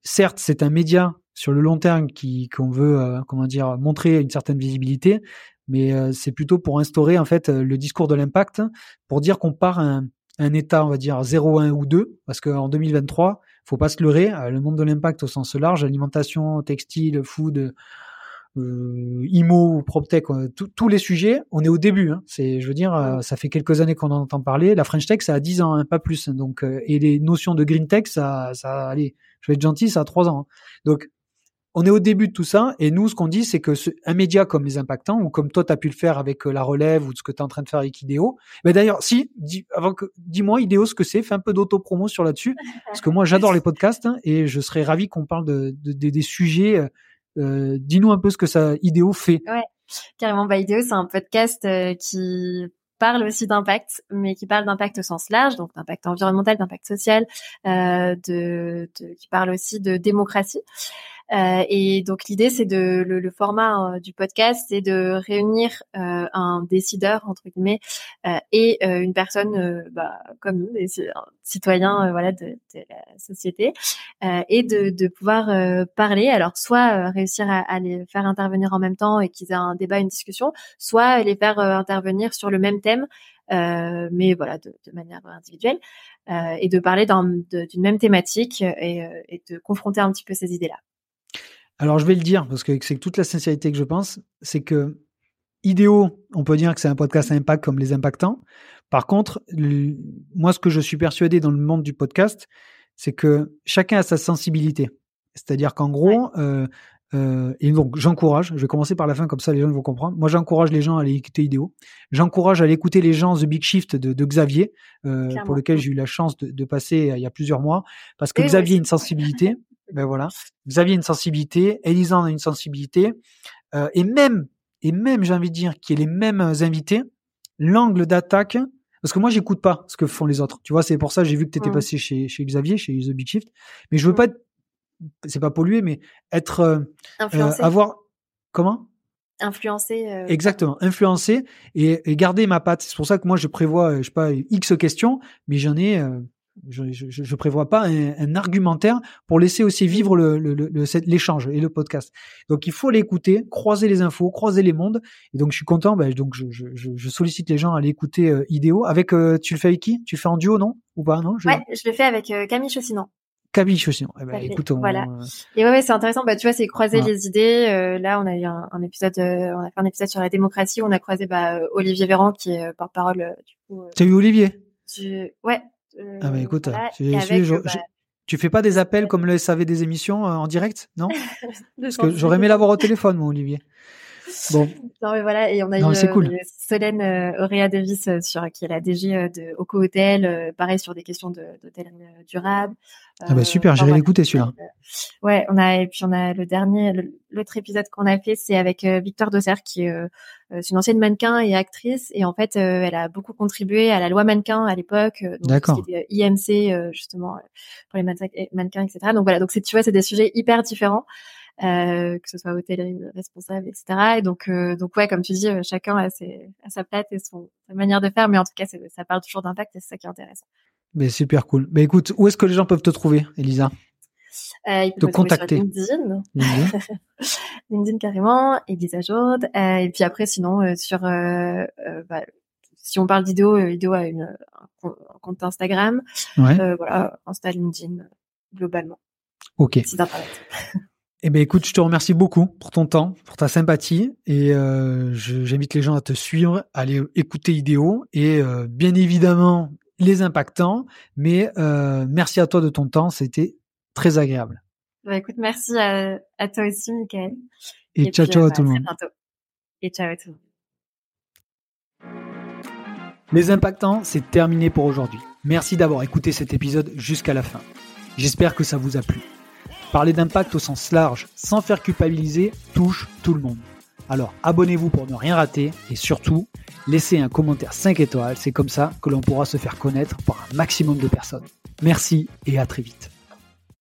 certes, c'est un média sur le long terme qui qu'on veut, comment dire, montrer une certaine visibilité, mais euh, c'est plutôt pour instaurer en fait euh, le discours de l'impact, pour dire qu'on part un, un état, on va dire 0, 1 ou 2, parce qu'en 2023, faut pas se leurrer, euh, le monde de l'impact au sens large, alimentation, textile, food, euh, IMO ou PropTech, tous les sujets, on est au début. Hein. C'est, je veux dire, ça fait quelques années qu'on en entend parler. La French Tech, ça a 10 ans, hein, pas plus. Donc, et les notions de Green Tech, ça, ça, allez, je vais être gentil, ça a 3 ans. Hein. Donc, on est au début de tout ça, et nous, ce qu'on dit, c'est que un média comme les impactants, ou comme toi, tu as pu le faire avec euh, la relève, ou ce que tu es en train de faire avec Idéo, mais d'ailleurs, si, dis, avant que, dis-moi Idéo ce que c'est, fais un peu d'auto-promo sur là-dessus, parce que moi, j'adore les podcasts, hein, et je serais ravi qu'on parle de, des sujets. Euh, euh, dis-nous un peu ce que ça Idéo fait. Ouais, carrément. Bah, Idéo, c'est un podcast qui parle aussi d'impact, mais qui parle d'impact au sens large, donc d'impact environnemental, d'impact social, euh, de, de, qui parle aussi de démocratie. Euh, et donc l'idée, c'est de le, le format euh, du podcast, c'est de réunir euh, un décideur entre guillemets et une personne bah, comme nous, des voilà de, de, la société, et de, de pouvoir parler. Alors soit réussir à, à, les faire intervenir en même temps et qu'ils aient un débat, une discussion, soit les faire intervenir sur le même thème. Euh, mais voilà, de, de manière individuelle, euh, et de parler d'une même thématique et, et, de confronter un petit peu ces idées-là. Alors je vais le dire parce que c'est toute la sincérité que je pense, c'est que idéo, on peut dire que c'est un podcast à impact comme les impactants. Par contre, moi ce que je suis persuadé dans le monde du podcast, c'est que chacun a sa sensibilité. C'est-à-dire qu'en gros, euh, euh, et donc j'encourage, je vais commencer par la fin comme ça les gens vont comprendre. Moi j'encourage les gens à aller écouter Idéo. J'encourage à aller écouter les gens The Big Shift de, de Xavier, euh, pour lequel j'ai eu la chance de, de, passer il y a plusieurs mois, parce que Xavier a une sensibilité. Ben voilà. Xavier a une sensibilité, Elisa a une sensibilité, euh, et même, et même, j'ai envie de dire, qu'il y ait les mêmes invités, l'angle d'attaque, parce que moi, j'écoute pas ce que font les autres. Tu vois, c'est pour ça, j'ai vu que tu étais mmh. passé chez, chez Xavier, chez The Big Shift, mais je veux pas être, c'est pas polluer, mais être, euh, euh avoir, comment? influencer euh, exactement influencer et, et, garder ma patte c'est pour ça que moi je prévois je sais pas x questions mais j'en ai euh, je, je, je, prévois pas un, argumentaire pour laisser aussi vivre l'échange le, le, et le podcast. Donc il faut l'écouter, croiser les infos, croiser les mondes. Et donc je suis content. Ben, donc je, je, sollicite les gens à l'écouter euh, Idéo. Avec, euh, tu le fais avec qui? Tu le fais en duo, non? Ou pas non? Je... Ouais, je le fais avec euh, Camille Chaussinon. Camille Chaussinon. Eh ben, écoute, voilà. Euh, et ouais, ouais c'est intéressant. Bah, tu vois, c'est croiser les idées. Euh, là, on a eu un, un épisode, on a fait un épisode sur la démocratie. On a croisé bah, Olivier Véran, qui est porte-parole. du coup. T'as eu Olivier? Ouais, ah bah écoute, bah, tu fais pas des appels comme le SAV des émissions euh, en direct, non? Parce que j'aurais aimé l'avoir au téléphone, moi, Olivier. Bon. Non mais voilà et on a eu euh, Solène euh, Auréa Davis euh, sur qui est la DG de Oco Hotel, pareil sur des questions d'hôtel durable. Ah bah super, j'irai l'écouter celui-là. ouais, on a et puis on a le dernier, l'autre épisode qu'on a fait, c'est avec Victor Dosser qui est une ancienne mannequin et actrice et en fait elle a beaucoup contribué à la loi mannequin à l'époque. D'accord. IMC justement pour les mannequins, etc. Donc voilà, donc tu vois c'est des sujets hyper différents. Que ce soit hôtellerie responsable, etc. Et donc, donc ouais, comme tu dis, chacun a, ses, a sa plate et son, sa manière de faire, mais en tout cas, ça parle toujours d'impact et c'est ça qui est intéressant. Mais super cool. Mais écoute, où est-ce que les gens peuvent te trouver, Elisa? Euh, ils peuvent te contacter. Sur LinkedIn. LinkedIn. carrément, Elisa Jaude. Euh, et puis après, sinon, euh, sur, euh, euh, bah, si on parle vidéo, vidéo a une, un compte Instagram. Ouais. voilà, Insta, LinkedIn, globalement. Ok. Site internet. Eh ben écoute, je te remercie beaucoup pour ton temps, pour ta sympathie, et euh, j'invite les gens à te suivre, à aller écouter vidéo et euh, bien évidemment les impactants. Mais euh, merci à toi de ton temps, c'était très agréable. Bah, écoute, merci à, toi aussi, Michael. Et, ciao, ciao à tout le monde. Et ciao à tout le monde. Les impactants, c'est terminé pour aujourd'hui. Merci d'avoir écouté cet épisode jusqu'à la fin. J'espère que ça vous a plu. Parler d'impact au sens large, sans faire culpabiliser, touche tout le monde. Alors abonnez-vous pour ne rien rater et surtout, laissez un commentaire 5 étoiles, c'est comme ça que l'on pourra se faire connaître par un maximum de personnes. Merci et à très vite.